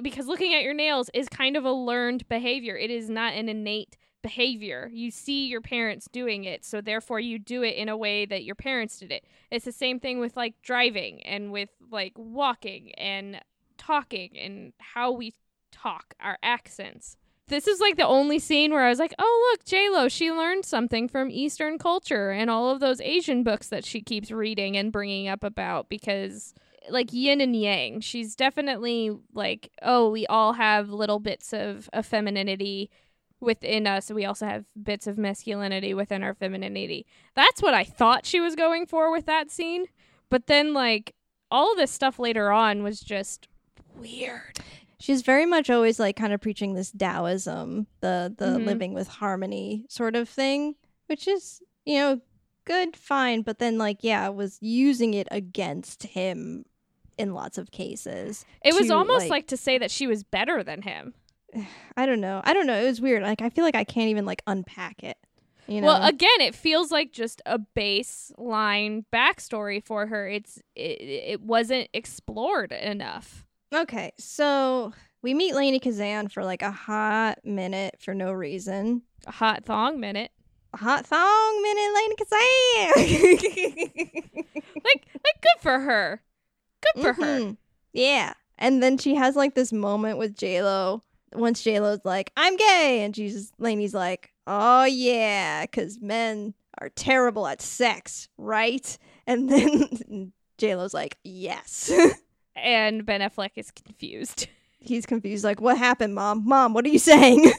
because looking at your nails is kind of a learned behavior. It is not an innate behavior. You see your parents doing it, so therefore you do it in a way that your parents did it. It's the same thing with like driving and with like walking and talking and how we talk, our accents. This is like the only scene where I was like, "Oh, look, J Lo, she learned something from Eastern culture and all of those Asian books that she keeps reading and bringing up about because like yin and yang. She's definitely like, oh, we all have little bits of, of femininity within us. We also have bits of masculinity within our femininity. That's what I thought she was going for with that scene. But then, like, all this stuff later on was just weird. she's very much always like kind of preaching this Taoism, the the Mhm. living with harmony sort of thing, which is you know good, fine, but then like yeah, was using it against him in lots of cases. It was to, almost like- like to say that she was better than him. I don't know, I don't know. It was weird. Like I feel like I can't even like unpack it. You know? Well, again, it feels like just a baseline backstory for her. It's it, it wasn't explored enough. okay, so we meet Lainie Kazan for like a hot minute for no reason. A hot thong minute. A hot thong minute, Lainie Kazan. Like like good for her. Good for her. Mhm. Yeah. And then she has like this moment with J Lo. Once J Lo's like, "I'm gay," and she's Lainie's like, "Oh yeah, because men are terrible at sex, right?" And then J Lo's like, "Yes." And Ben Affleck is confused. He's confused, like, "What happened, mom? Mom, what are you saying?"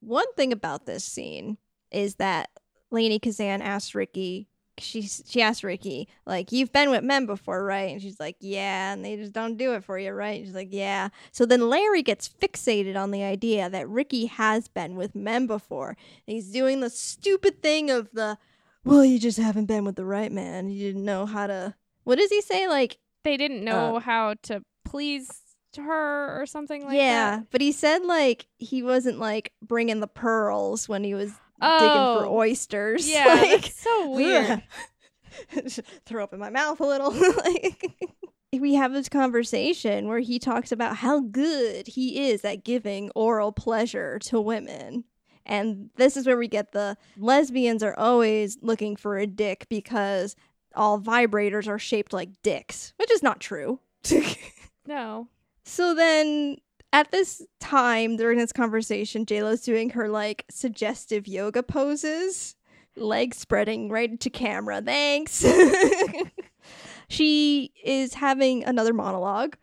One thing about this scene is that Lainie Kazan asked Ricky. She she asked Ricky like you've been with men before right? And she's like yeah and they just don't do it for you right? And she's like yeah. So then Larry gets fixated on the idea that Ricky has been with men before. And he's doing the stupid thing of the well you just haven't been with the right man. You didn't know how to what does he say? Like They didn't know Uh, how to please her or something like yeah that. but he said like he wasn't like bringing the pearls when he was Oh, digging for oh. oysters Yeah, like that's so weird. throw up in my mouth a little. like, we have this conversation where he talks about how good he is at giving oral pleasure to women. And this is where we get the lesbians are always looking for a dick because all vibrators are shaped like dicks, which is not true. No. so then at this time during this conversation, JLo's doing her like suggestive yoga poses, legs spreading right to camera. Thanks. she is having another monologue.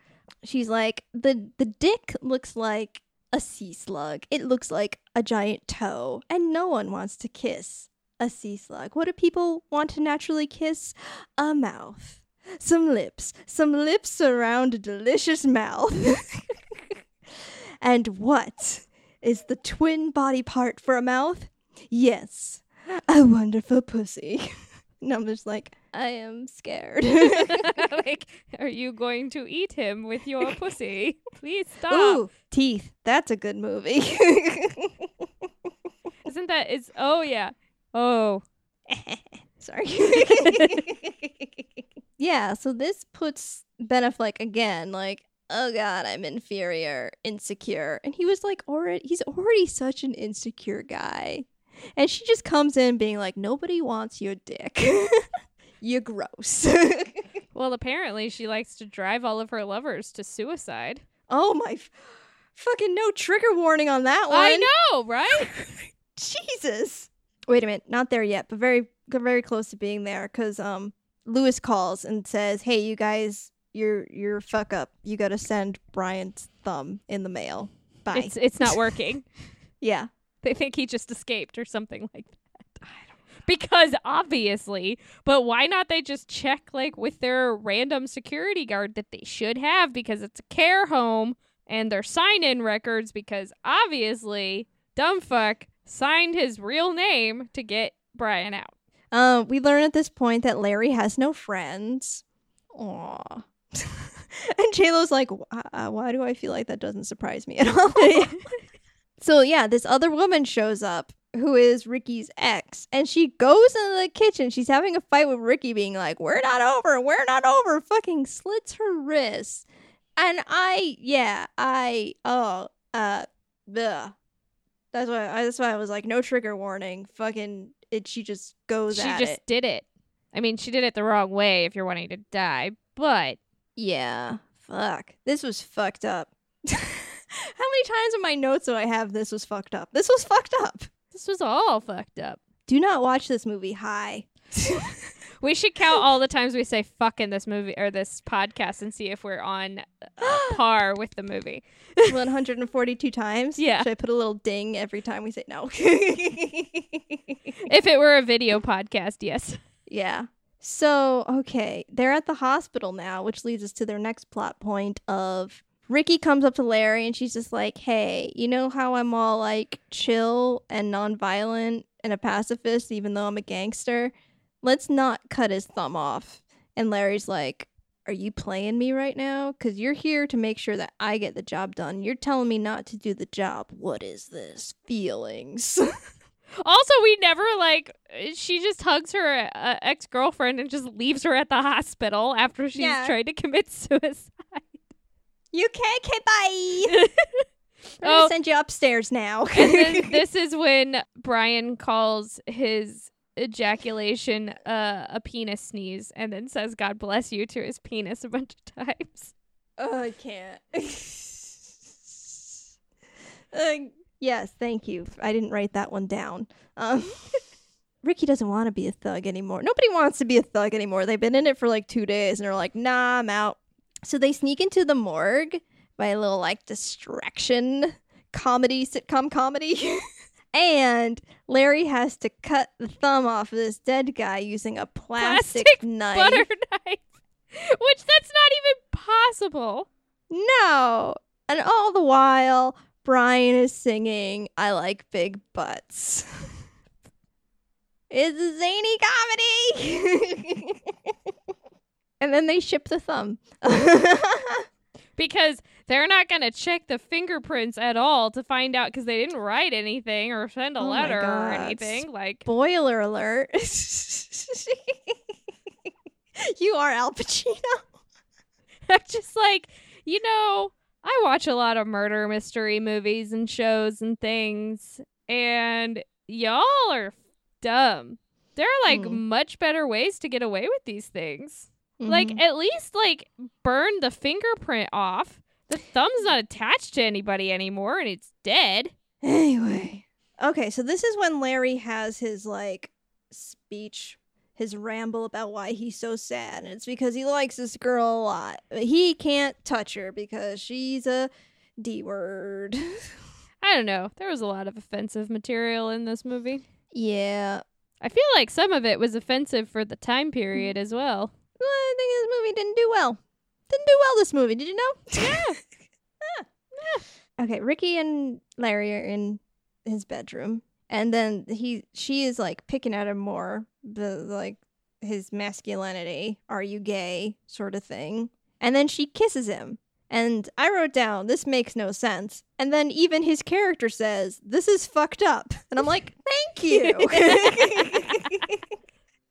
She's like, the the dick looks like a sea slug. It looks like a giant toe, and no one wants to kiss a sea slug. What do people want to naturally kiss? A mouth. Some lips. Some lips around a delicious mouth. and what is the twin body part for a mouth? Yes, a wonderful pussy. and I'm just like, I am scared. like, are you going to eat him with your pussy? Please stop. Ooh, teeth. That's a good movie. Isn't that is oh yeah. Oh. Sorry. yeah, so this puts Ben Affleck again like, oh god, I'm inferior, insecure. And he was like already he's already such an insecure guy. And she just comes in being like, nobody wants your dick. You're gross. Well, apparently she likes to drive all of her lovers to suicide. oh my f- fucking no trigger warning on that one. I know, right? Jesus. Wait a minute, not there yet, but very very close to being there cuz um Lewis calls and says, "Hey, you guys, you're you're fuck up. You got to send Brian's thumb in the mail." Bye. it's it's not working. yeah. they think he just escaped or something like that. Because obviously, but why not they just check like with their random security guard that they should have because it's a care home and their sign in records because obviously dumb fuck signed his real name to get Brian out. Uh, we learn at this point that Larry has no friends. Aw. and JLo's like, "Uh, why do I feel like that doesn't surprise me at all? so, yeah, this other woman shows up who is Ricky's ex, and she goes into the kitchen. She's having a fight with Ricky, being like, We're not over, we're not over. Fucking slits her wrist. And I, yeah, I, oh, uh. That's why, I, that's why I was like, no trigger warning. Fucking, it, she just goes she just it. did it. I mean, she did it the wrong way if you're wanting to die, but Yeah. Fuck. This was fucked up. How many times in my notes do I have this was fucked up? This was fucked up. this was all fucked up. Do not watch this movie high. We should count all the times we say fuck in this movie or this podcast and see if we're on uh, par with the movie. 142 times? Yeah. Should I put a little ding every time we say no? If it were a video podcast, yes. yeah. So, okay, they're at the hospital now, which leads us to their next plot point of Ricky comes up to Larry and she's just like, "Hey, you know how I'm all like chill and nonviolent and a pacifist even though I'm a gangster? Let's not cut his thumb off." And Larry's like, "Are you playing me right now? Cuz you're here to make sure that I get the job done. You're telling me not to do the job. What is this? Feelings?" Also, we never like she just hugs her uh, ex girlfriend and just leaves her at the hospital after she's Yeah. tried to commit suicide. you can't okay, bye. We're Oh. gonna send you upstairs now. and this is when Brian calls his ejaculation uh, a penis sneeze and then says God bless you to his penis a bunch of times. Oh, I can't. uh, yes, thank you. I didn't write that one down. Um, Ricky doesn't want to be a thug anymore. Nobody wants to be a thug anymore. They've been in it for like two days and they're like, nah, I'm out. So they sneak into the morgue by a little like distraction comedy, sitcom comedy. and Larry has to cut the thumb off of this dead guy using a plastic, Plastic knife. Butter knife. Which that's not even possible. No. And all the while, Brian is singing, I like big butts. it's a zany comedy. and then they ship the thumb. Because they're not going to check the fingerprints at all to find out because they didn't write anything or send a Oh letter or anything. Like, Spoiler alert. you are Al Pacino. I'm just like, you know, I watch a lot of murder mystery movies and shows and things, and y'all are dumb. There are like Mm. much better ways to get away with these things. Mhm. Like at least like burn the fingerprint off. The thumb's not attached to anybody anymore and it's dead. Anyway. Okay, so this is when Larry has his like speech, his ramble about why he's so sad. And it's because he likes this girl a lot. But he can't touch her because she's a D word. I don't know. There was a lot of offensive material in this movie. yeah. I feel like some of it was offensive for the time period mm. as well. Well, I think this movie didn't do well. Didn't do well this movie, did you know? Yeah. Ah, ah. Okay, Ricky and Larry are in his bedroom, and then he she is like picking at him more, the like his masculinity, are you gay sort of thing. And then she kisses him. And I wrote down, this makes no sense. And then even his character says, this is fucked up. And I'm like, thank you.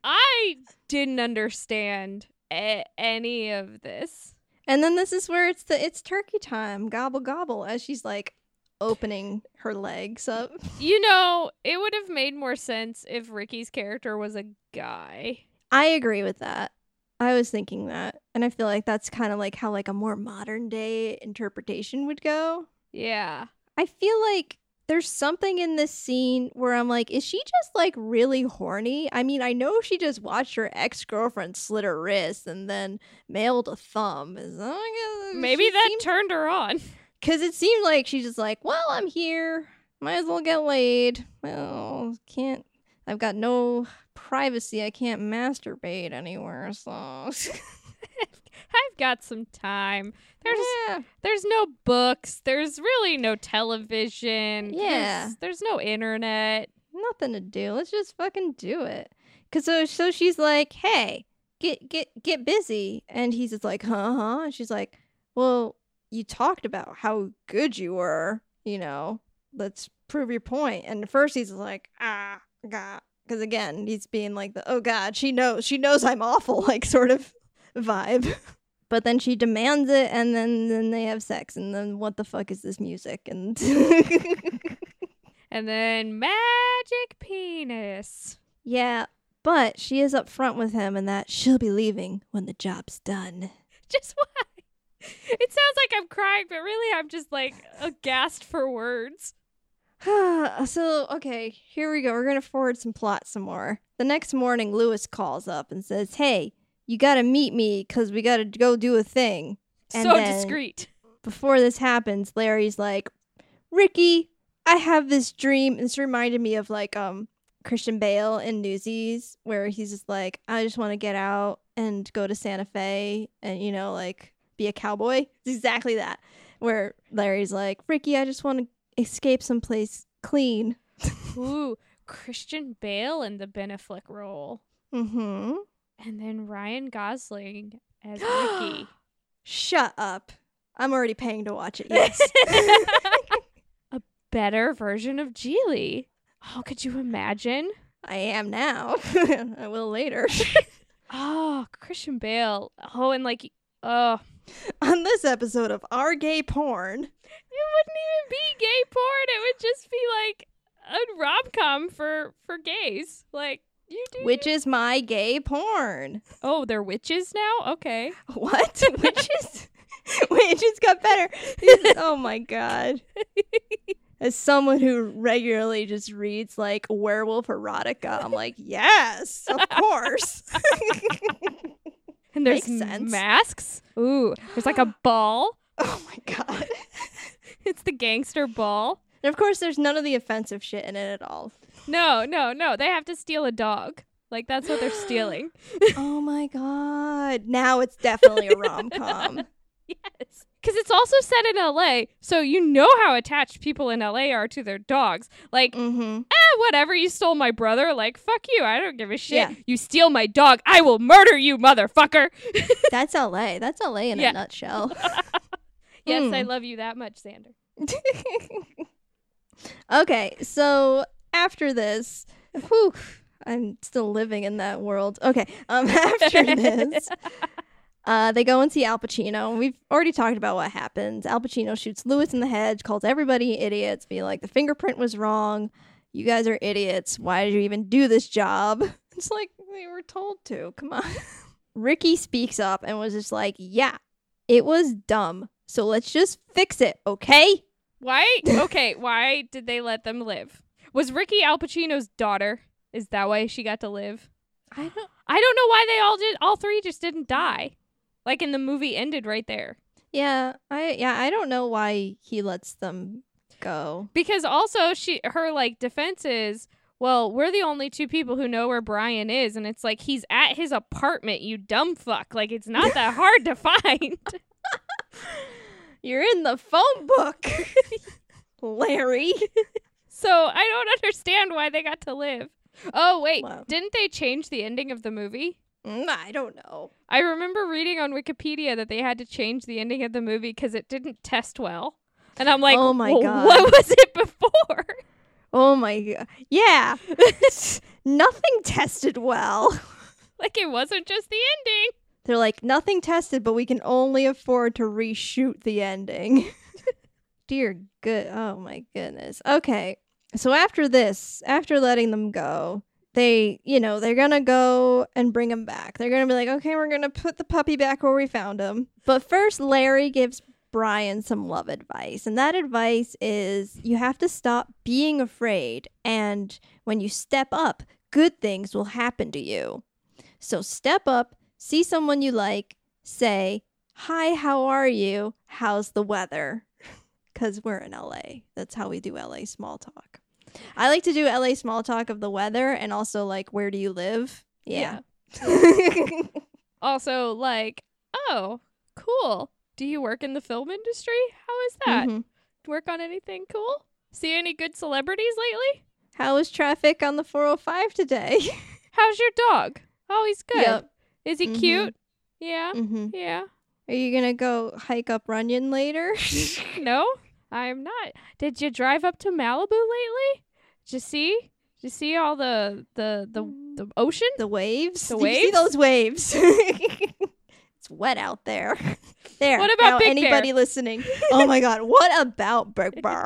I didn't understand a- any of this. and then this is where it's the it's turkey time, gobble gobble, as she's like opening her legs up. You know, it would have made more sense if Ricky's character was a guy. I agree with that. I was thinking that. And I feel like that's kind of like how like a more modern day interpretation would go. Yeah. I feel like there's something in this scene where I'm like, is she just like really horny? I mean, I know she just watched her ex girlfriend slit her wrist and then mailed a thumb. That, Maybe that turned her on. because it seemed like she's just like, well, I'm here, might as well get laid. Well, can't. I've got no privacy. I can't masturbate anywhere, so I've got some time. There's yeah. there's no books. There's really no television. Yeah. There's, there's no internet. nothing to do. Let's just fucking do it. Cause so so she's like, hey, get get get busy, and he's just like, huh, huh, and she's like, well, you talked about how good you were, you know. Let's prove your point. And at first he's like, ah, god, because again he's being like the oh god, she knows, she knows I'm awful, like sort of vibe. But then she demands it, and then then they have sex, and then what the fuck is this music? And And then magic penis. Yeah, but she is upfront with him and that she'll be leaving when the job's done. Just why? It sounds like I'm crying, but really I'm just like aghast for words. so, okay, here we go. We're going to forward some plot some more. The next morning, Lewis calls up and says, Hey, you got to meet me because we got to go do a thing. And so discreet. Before this happens, Larry's like, Ricky, I have this dream. This reminded me of like um Christian Bale in Newsies, where he's just like, I just want to get out and go to Santa Fe and, you know, like be a cowboy. It's exactly that. Where Larry's like, Ricky, I just want to escape someplace clean. Ooh, Christian Bale in the Ben Affleck role. Mm-hmm. And then Ryan Gosling as Ricky. Shut up. I'm already paying to watch it. Yes. a better version of Gigli. Oh, could you imagine? I am now. I will later. Oh, Christian Bale. Oh, and like, oh, On this episode of Our Gay Porn. it wouldn't even be gay porn. It would just be like a rom com for for gays. Like you do. Which is my gay porn. Oh, they're witches now. Okay. What? Witches? Witches got better. oh my god. As someone who regularly just reads like werewolf erotica, I'm like, yes, of course. And there's Makes sense. masks. Ooh, there's like a ball. oh my god. It's the gangster ball. And of course, there's none of the offensive shit in it at all. No, no, no. They have to steal a dog. Like that's what they're stealing. oh my god. Now it's definitely a rom com. Yes. Because it's also set in LA, so you know how attached people in LA are to their dogs. Like, mm-hmm. eh, whatever, you stole my brother. Like, fuck you. I don't give a shit. Yeah. You steal my dog. I will murder you, motherfucker. That's LA. That's LA in Yeah. a nutshell. yes, I Mm. love you that much, Xander. okay, so after this, whew, I'm still living in that world. Okay, um, after this, Uh, they go and see Al Pacino. We've already talked about what happens. Al Pacino shoots Lewis in the head, calls everybody idiots, being like, the fingerprint was wrong. You guys are idiots. Why did you even do this job? It's like, we were told to. Come on. Ricky speaks up and was just like, yeah, it was dumb. So let's just fix it, okay? Why? Okay, why did they let them live? Was Ricky Al Pacino's daughter? Is that why she got to live? I don't. I don't know why they all did. All three just didn't die. Like in the movie ended right there. Yeah, I yeah, I don't know why he lets them go. Because also she her like defense is, well, we're the only two people who know where Brian is, and it's like he's at his apartment, you dumb fuck. Like it's not that hard to find. You're in the phone book, Larry. so I don't understand why they got to live. Oh wait, Wow. didn't they change the ending of the movie? Mm, I don't know. I remember reading on Wikipedia that they had to change the ending of the movie because it didn't test well. And I'm like, Oh my "Well, God. what was it before? Oh my god. Yeah. Nothing tested well. like it wasn't just the ending. They're like, nothing tested, but we can only afford to reshoot the ending. Dear good. Oh my goodness. Okay. So after this, after letting them go, they, you know, they're to go and bring him back. They're to be like, okay, we're to put the puppy back where we found him. But first, Larry gives Brian some love advice. And that advice is you have to stop being afraid. And when you step up, good things will happen to you. So step up, see someone you like, say, Hi, how are you? How's the weather? Because we're in LA. That's how we do LA small talk. I like to do LA small talk of the weather and also like, where do you live? Yeah. Also, like, oh, cool. Do you work in the film industry? How is that? Mhm. Work on anything cool? See any good celebrities lately? How was traffic on the 405 today? How's your dog? Oh, he's good. Yep. Is he Mhm. cute? Yeah. Mm-hmm. Yeah. Are you going to go hike up Runyon later? No, I'm not. Did you drive up to Malibu lately? Did you see? Did you see all the the the, the ocean? the waves? The Did you see waves? those waves? it's wet out there. There. What about now anybody Bear? listening? Oh my god, what about Big Bear?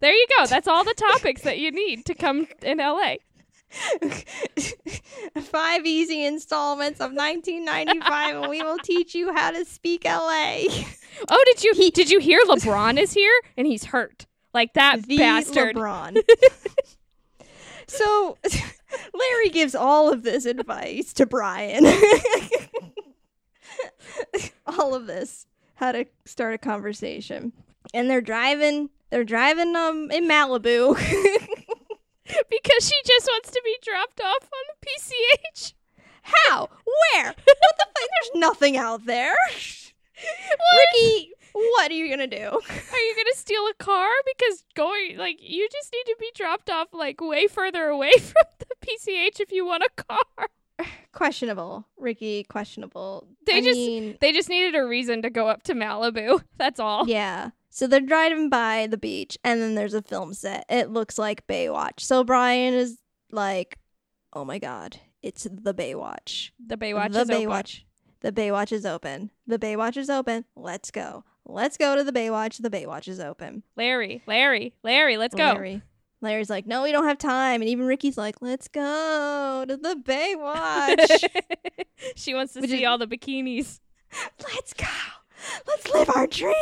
There you go. That's all the topics that you need to come in LA. Five easy installments of 1995, and we will teach you how to speak LA. Oh, did you did you hear LeBron is here and he's hurt? Like that the bastard. LeBron. so Larry gives all of this advice to Brian. all of this, how to start a conversation. And they're driving. They're driving um in Malibu. because she just wants to be dropped off on the PCH. How? Where? What the fuck? There's nothing out there. Ricky, what are you gonna do? Are you gonna steal a car? Because going like you just need to be dropped off like way further away from the PCH if you want a car. Questionable, Ricky. Questionable. They I just- mean, They just needed a reason to go up to Malibu. That's all. Yeah. So they're driving by the beach, and then there's a film set. It looks like Baywatch. So Brian is like, "Oh my god, it's the Baywatch. The Baywatch the is open. Baywatch. The Baywatch is open. The Baywatch is open. Let's go. Let's go to the Baywatch. The Baywatch is open. Larry, Larry, Larry, let's go. Larry. Larry's like, no, we don't have time. And even Ricky's like, let's go to the Baywatch. she wants to Which see is- all the bikinis. let's go. Let's live our dreams.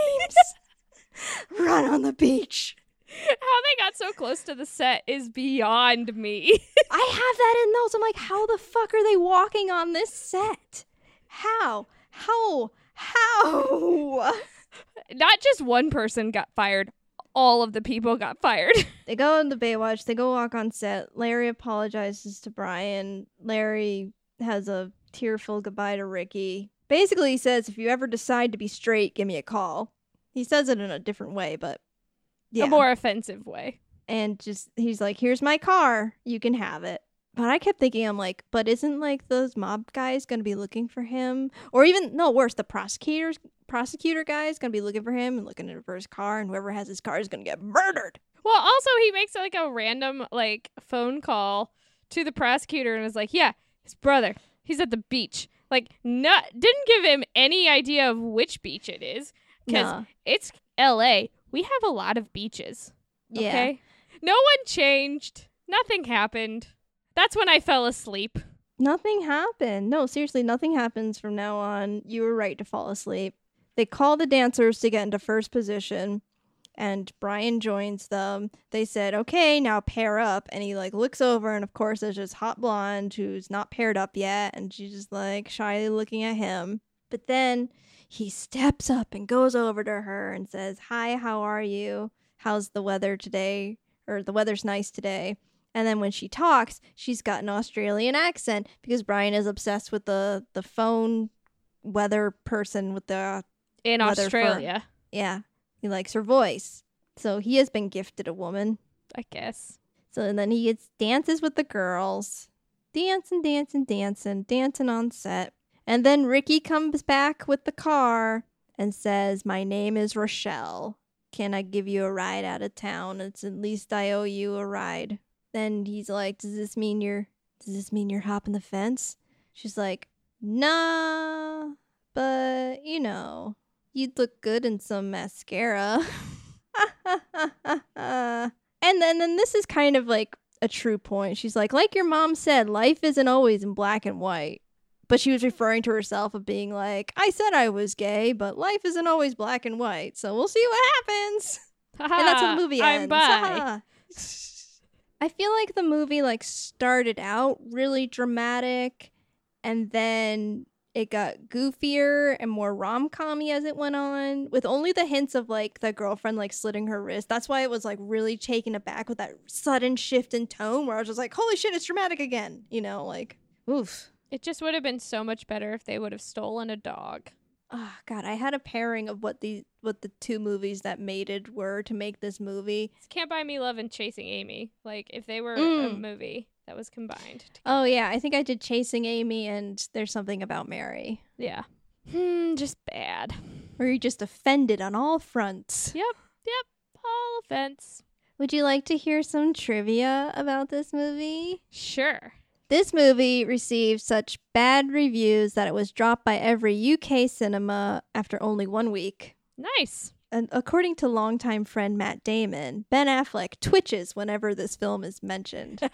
Run on the beach. How they got so close to the set is beyond me. I have that in those. I'm like, how the fuck are they walking on this set? How? How? How? Not just one person got fired, all of the people got fired. They go in the Baywatch. They go walk on set. Larry apologizes to Brian. Larry has a tearful goodbye to Ricky. Basically, he says, if you ever decide to be straight, give me a call. He says it in a different way, but yeah. A more offensive way. and just he's like, "Here's my car. You can have it." But I kept thinking, I'm like, but isn't like those mob guys gonna be looking for him, or even no worse, the prosecutors prosecutor guy is gonna be looking for him and looking for his car, and whoever has his car is gonna get murdered. Well, also he makes like a random like phone call to the prosecutor and is like, "Yeah, his brother, He's at the beach. Like, not didn't give him any idea of which beach it is because Nah. it's L.A. We have a lot of beaches. Yeah. Okay, no one changed. Nothing happened. That's when I fell asleep. Nothing happened. No, seriously, nothing happens from now on. You were right to fall asleep. They call the dancers to get into first position, and Brian joins them. They said, "Okay, now pair up." And he like looks over, and of course, there's this hot blonde who's not paired up yet, and she's just like shyly looking at him. But then he steps up and goes over to her and says, "Hi, how are you? How's the weather today? Or the weather's nice today." And then when she talks, she's got an Australian accent because Brian is obsessed with the the phone weather person with the In Australia, yeah, he likes her voice. So he has been gifted a woman. I guess. So and then he gets dances with the girls, dancing, dancing, dancing, dancing on set. And then Ricky comes back with the car and says, "My name is Rochelle. Can I give you a ride out of town? It's at least I owe you a ride." Then he's like, "Does this mean you're? Does this mean you're hopping the fence?" She's like, "Nah, but you know, you'd look good in some mascara." and then then this is kind of like a true point. She's like, like your mom said, life isn't always in black and white. But she was referring to herself of being like, I said I was gay, but life isn't always black and white. So we'll see what happens. and that's how the movie I'm ends. I feel like the movie like started out really dramatic and then it got goofier and more rom-commy as it went on with only the hints of like the girlfriend like slitting her wrist. That's why it was like really taken aback with that sudden shift in tone where I was just like, "Holy shit, it's dramatic again." You know, like oof. It just would have been so much better if they would have stolen a dog. Oh god, I had a pairing of what the what the two movies that mated were to make this movie. Can't Buy Me Love and Chasing Amy. Like if they were a Mm. movie that was combined. Oh yeah, I think I did Chasing Amy and There's Something About Mary. Yeah. Hmm, just bad. Where you just offended on all fronts. Yep, yep. All offense. Would you like to hear some trivia about this movie? Sure. This movie received such bad reviews that it was dropped by every UK cinema after only one week. Nice. And according to longtime friend Matt Damon, Ben Affleck twitches whenever this film is mentioned.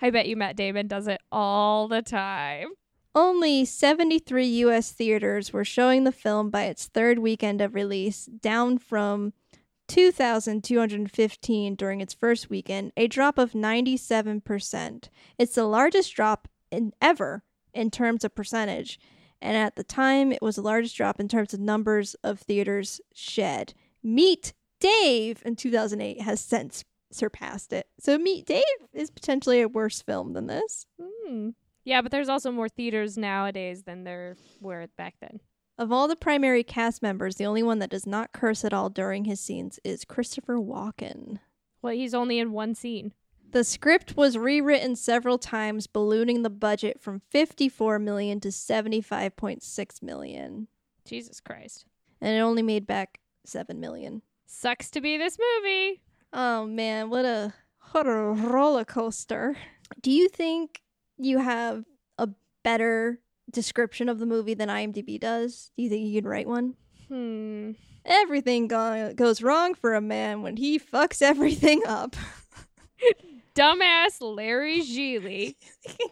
I bet you Matt Damon does it all the time. Only 73 US theaters were showing the film by its third weekend of release, down from 2,215 during its first weekend, a drop of 97%. It's the largest drop in ever in terms of percentage, and at the time, it was the largest drop in terms of numbers of theaters shed. Meet Dave in 2008 has since surpassed it. So Meet Dave is potentially a worse film than this. Hmm. Yeah, but there's also more theaters nowadays than there were back then. Of all the primary cast members, the only one that does not curse at all during his scenes is Christopher Walken. Well, he's only in one scene. The script was rewritten several times, ballooning the budget from 54 million to 75.6 million, Jesus Christ. and it only made back 7 million. Sucks to be this movie. Oh man, what a what a roller coaster. Do you think you have a better description of the movie than IMDb does? Do you think you could write one? Hmm. Everything go- goes wrong for a man when he fucks everything up. Dumbass Larry Gigli.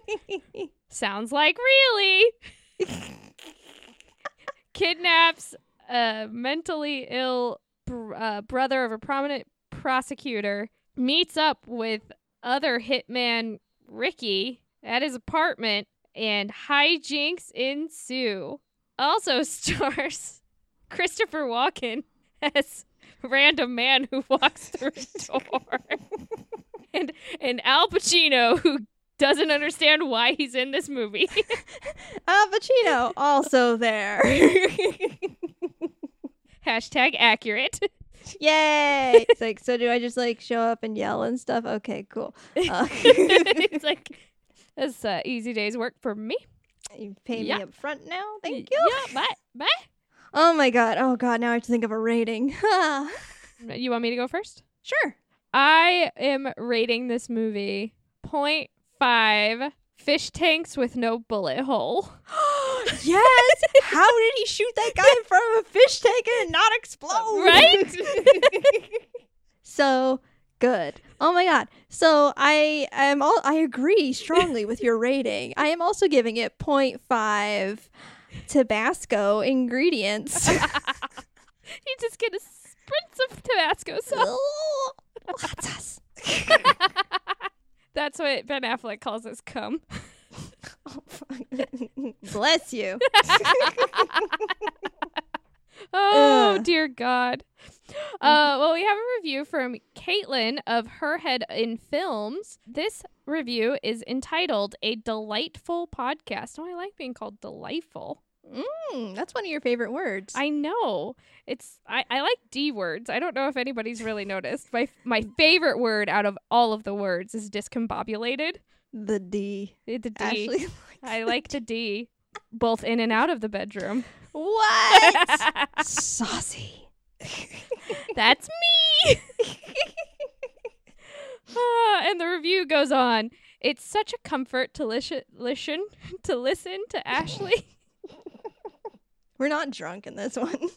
Sounds like really. Kidnaps a mentally ill br- uh, brother of a prominent prosecutor, meets up with other hitman Ricky at his apartment, and hijinks ensue. Also stars Christopher Walken as random man who walks through a door. and and Al Pacino who doesn't understand why he's in this movie. Al Pacino also there. Hashtag accurate. Yay! It's like, so do I just like show up and yell and stuff? Okay, cool. Uh, it's like that's uh, easy day's work for me. you pay Yeah. me up front now. Thank you. Yeah, bye. Bye. Oh my god. Oh god. Now I have to think of a rating. You want me to go first? sure. I am rating this movie 0.5 fish tanks with no bullet hole. yes. How did he shoot that guy from a fish tank and not explode? Right? so good. Oh my god. So I am all I agree strongly with your rating. I am also giving it 0.5 Tabasco ingredients. you just get a spritz of Tabasco sauce. That's what Ben Affleck calls his cum. Oh, Bless you. Oh Ugh. dear God. Uh, well, we have a review from Caitlin of Her Head in Films. This review is entitled "A Delightful Podcast." Oh, I like being called delightful. Mm, that's one of your favorite words. I know it's. I, I like D words. I don't know if anybody's really noticed. My my favorite word out of all of the words is discombobulated. the D. The D. I like the D, both in and out of the bedroom. What? Saucy. That's me. Ah, and the review goes on. It's such a comfort to listen, listen to listen to Ashley. We're not drunk in this one.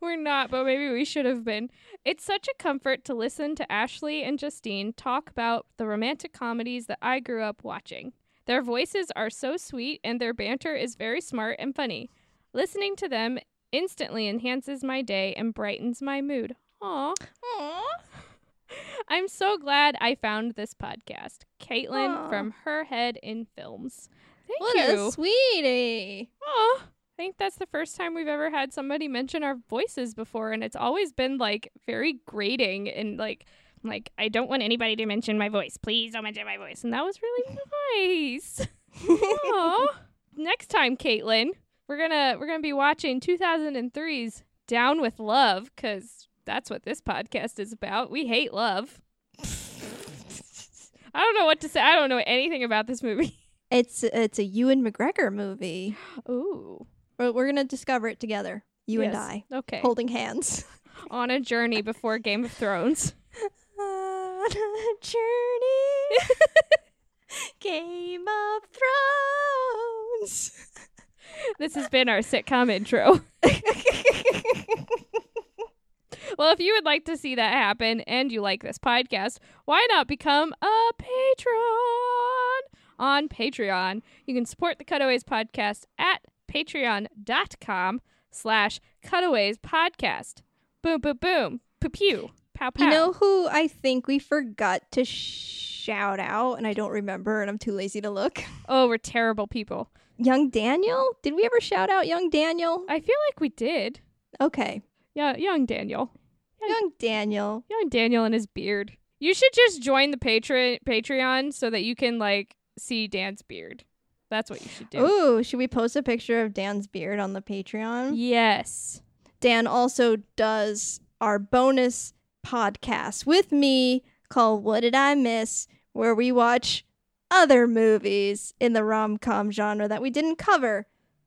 We're not, but maybe we should have been. It's such a comfort to listen to Ashley and Justine talk about the romantic comedies that I grew up watching. Their voices are so sweet and their banter is very smart and funny. Listening to them instantly enhances my day and brightens my mood. Aw. Aww. I'm so glad I found this podcast. Caitlin Aw. from Her Head in Films. Thank What you. a sweetie. Aw. I think that's the first time we've ever had somebody mention our voices before, and it's always been like very grating and like like I don't want anybody to mention my voice. Please don't mention my voice. And that was really nice. Next time, Caitlin, we're gonna we're gonna be watching 2003's Down with Love because that's what this podcast is about. We hate love. I don't know what to say. I don't know anything about this movie. It's it's a Ewan McGregor movie. Ooh. We're, we're gonna discover it together. You and I, Okay. holding hands. On a journey before Game of Thrones. On a journey, Game of Thrones. This has been our sitcom intro. Well, if you would like to see that happen and you like this podcast, why not become a patron on Patreon? You can support the Cutaways podcast at patreon.com slash cutaways podcast. Boom, boom, boom. Pew, pew. Pow, pow. You know who I think we forgot to shout out, and I don't remember, and I'm too lazy to look. oh, we're terrible people. Young Daniel? Did we ever shout out Young Daniel? I feel like we did. Okay. Yeah, young Daniel. Young Daniel. Young Daniel and his beard. You should just join the Patreon Patreon so that you can like see Dan's beard. That's what you should do. Ooh, should we post a picture of Dan's beard on the Patreon? Yes. Dan also does our bonus podcast with me called What Did I Miss? where we watch other movies in the rom com genre that we didn't cover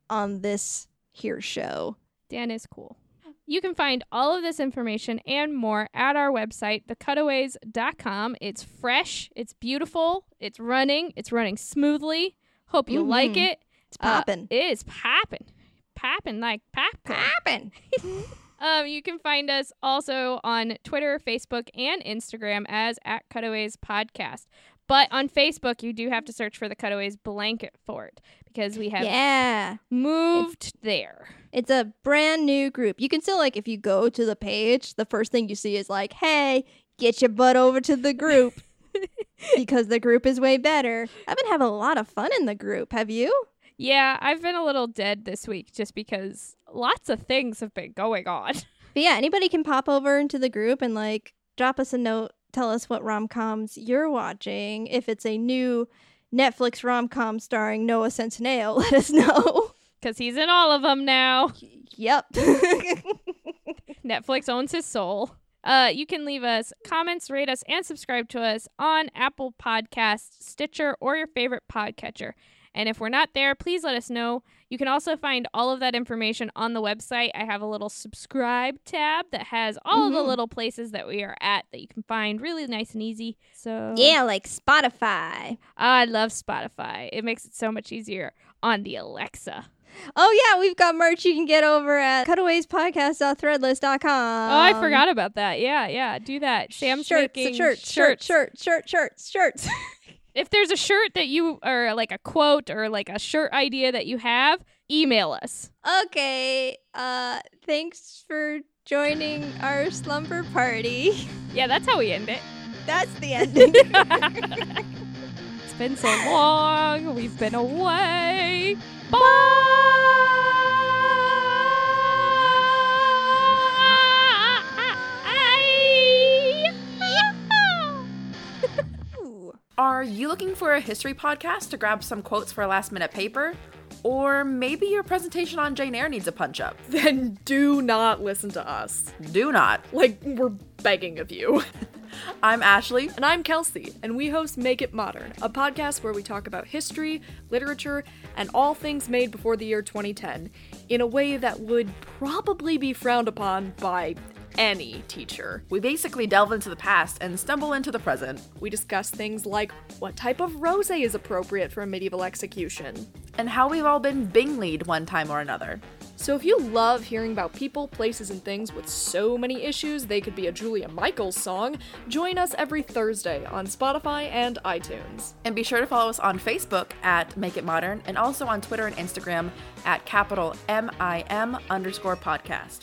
on this here show. Dan is cool. You can find all of this information and more at our website, thecutaways.com. It's fresh, it's beautiful, it's running, it's running smoothly. Hope you like Mhm. it. It's Uh, it is popping. Popping like popcorn. poppin'. Um, you can find us also on Twitter, Facebook, and Instagram as at Cutaways Podcast. But on Facebook, you do have to search for the Cutaways blanket fort because we have Yeah. moved there. It's a brand new group. You can still like if you go to the page, the first thing you see is like, "Hey, get your butt over to the group." because the group is way better. I've been having a lot of fun in the group. Have you? Yeah, I've been a little dead this week just because lots of things have been going on. But yeah, anybody can pop over into the group and like drop us a note, tell us what rom coms you're watching. If it's a new Netflix rom com starring Noah Centineo, let us know. Because he's in all of them now. yep. Netflix owns his soul. Uh, you can leave us comments, rate us, and subscribe to us on Apple Podcasts, Stitcher, or your favorite podcatcher. And if we're not there, please let us know. You can also find all of that information on the website. I have a little subscribe tab that has all of the mm-hmm. little places that we are at that you can find really nice and easy. So Yeah, like Spotify. I love Spotify. It makes it so much easier on the Alexa. Oh yeah, we've got merch you can get over at cutawayspodcast.threadless.com. Oh, I forgot about that. Yeah, yeah. Do that. Sam's shirts, making shirts, shirts, shirts, shirts, shirts, shirts. If there's a shirt that you or like a quote or like a shirt idea that you have, email us. okay. Uh, thanks for joining our slumber party. Yeah, that's how we end it. That's the ending. It's been so long. We've been away. Bye. Are you looking for a history podcast to grab some quotes for a last minute paper? Or maybe your presentation on Jane Eyre needs a punch up? then do not listen to us. Do not. Like, we're begging of you. I'm Ashley. And I'm Kelsey, and we host Make It Modern, a podcast where we talk about history, literature, and all things made before the year 2010 in a way that would probably be frowned upon by any teacher. We basically delve into the past and stumble into the present, We discuss things like what type of rose is appropriate for a medieval execution. and how we've all been Bingleyed one time or another. So if you love hearing about people, places, and things with so many issues they could be a Julia Michaels song, join us every Thursday on Spotify and iTunes. And be sure to follow us on Facebook at Make It Modern and also on Twitter and Instagram at capital M I M underscore podcast.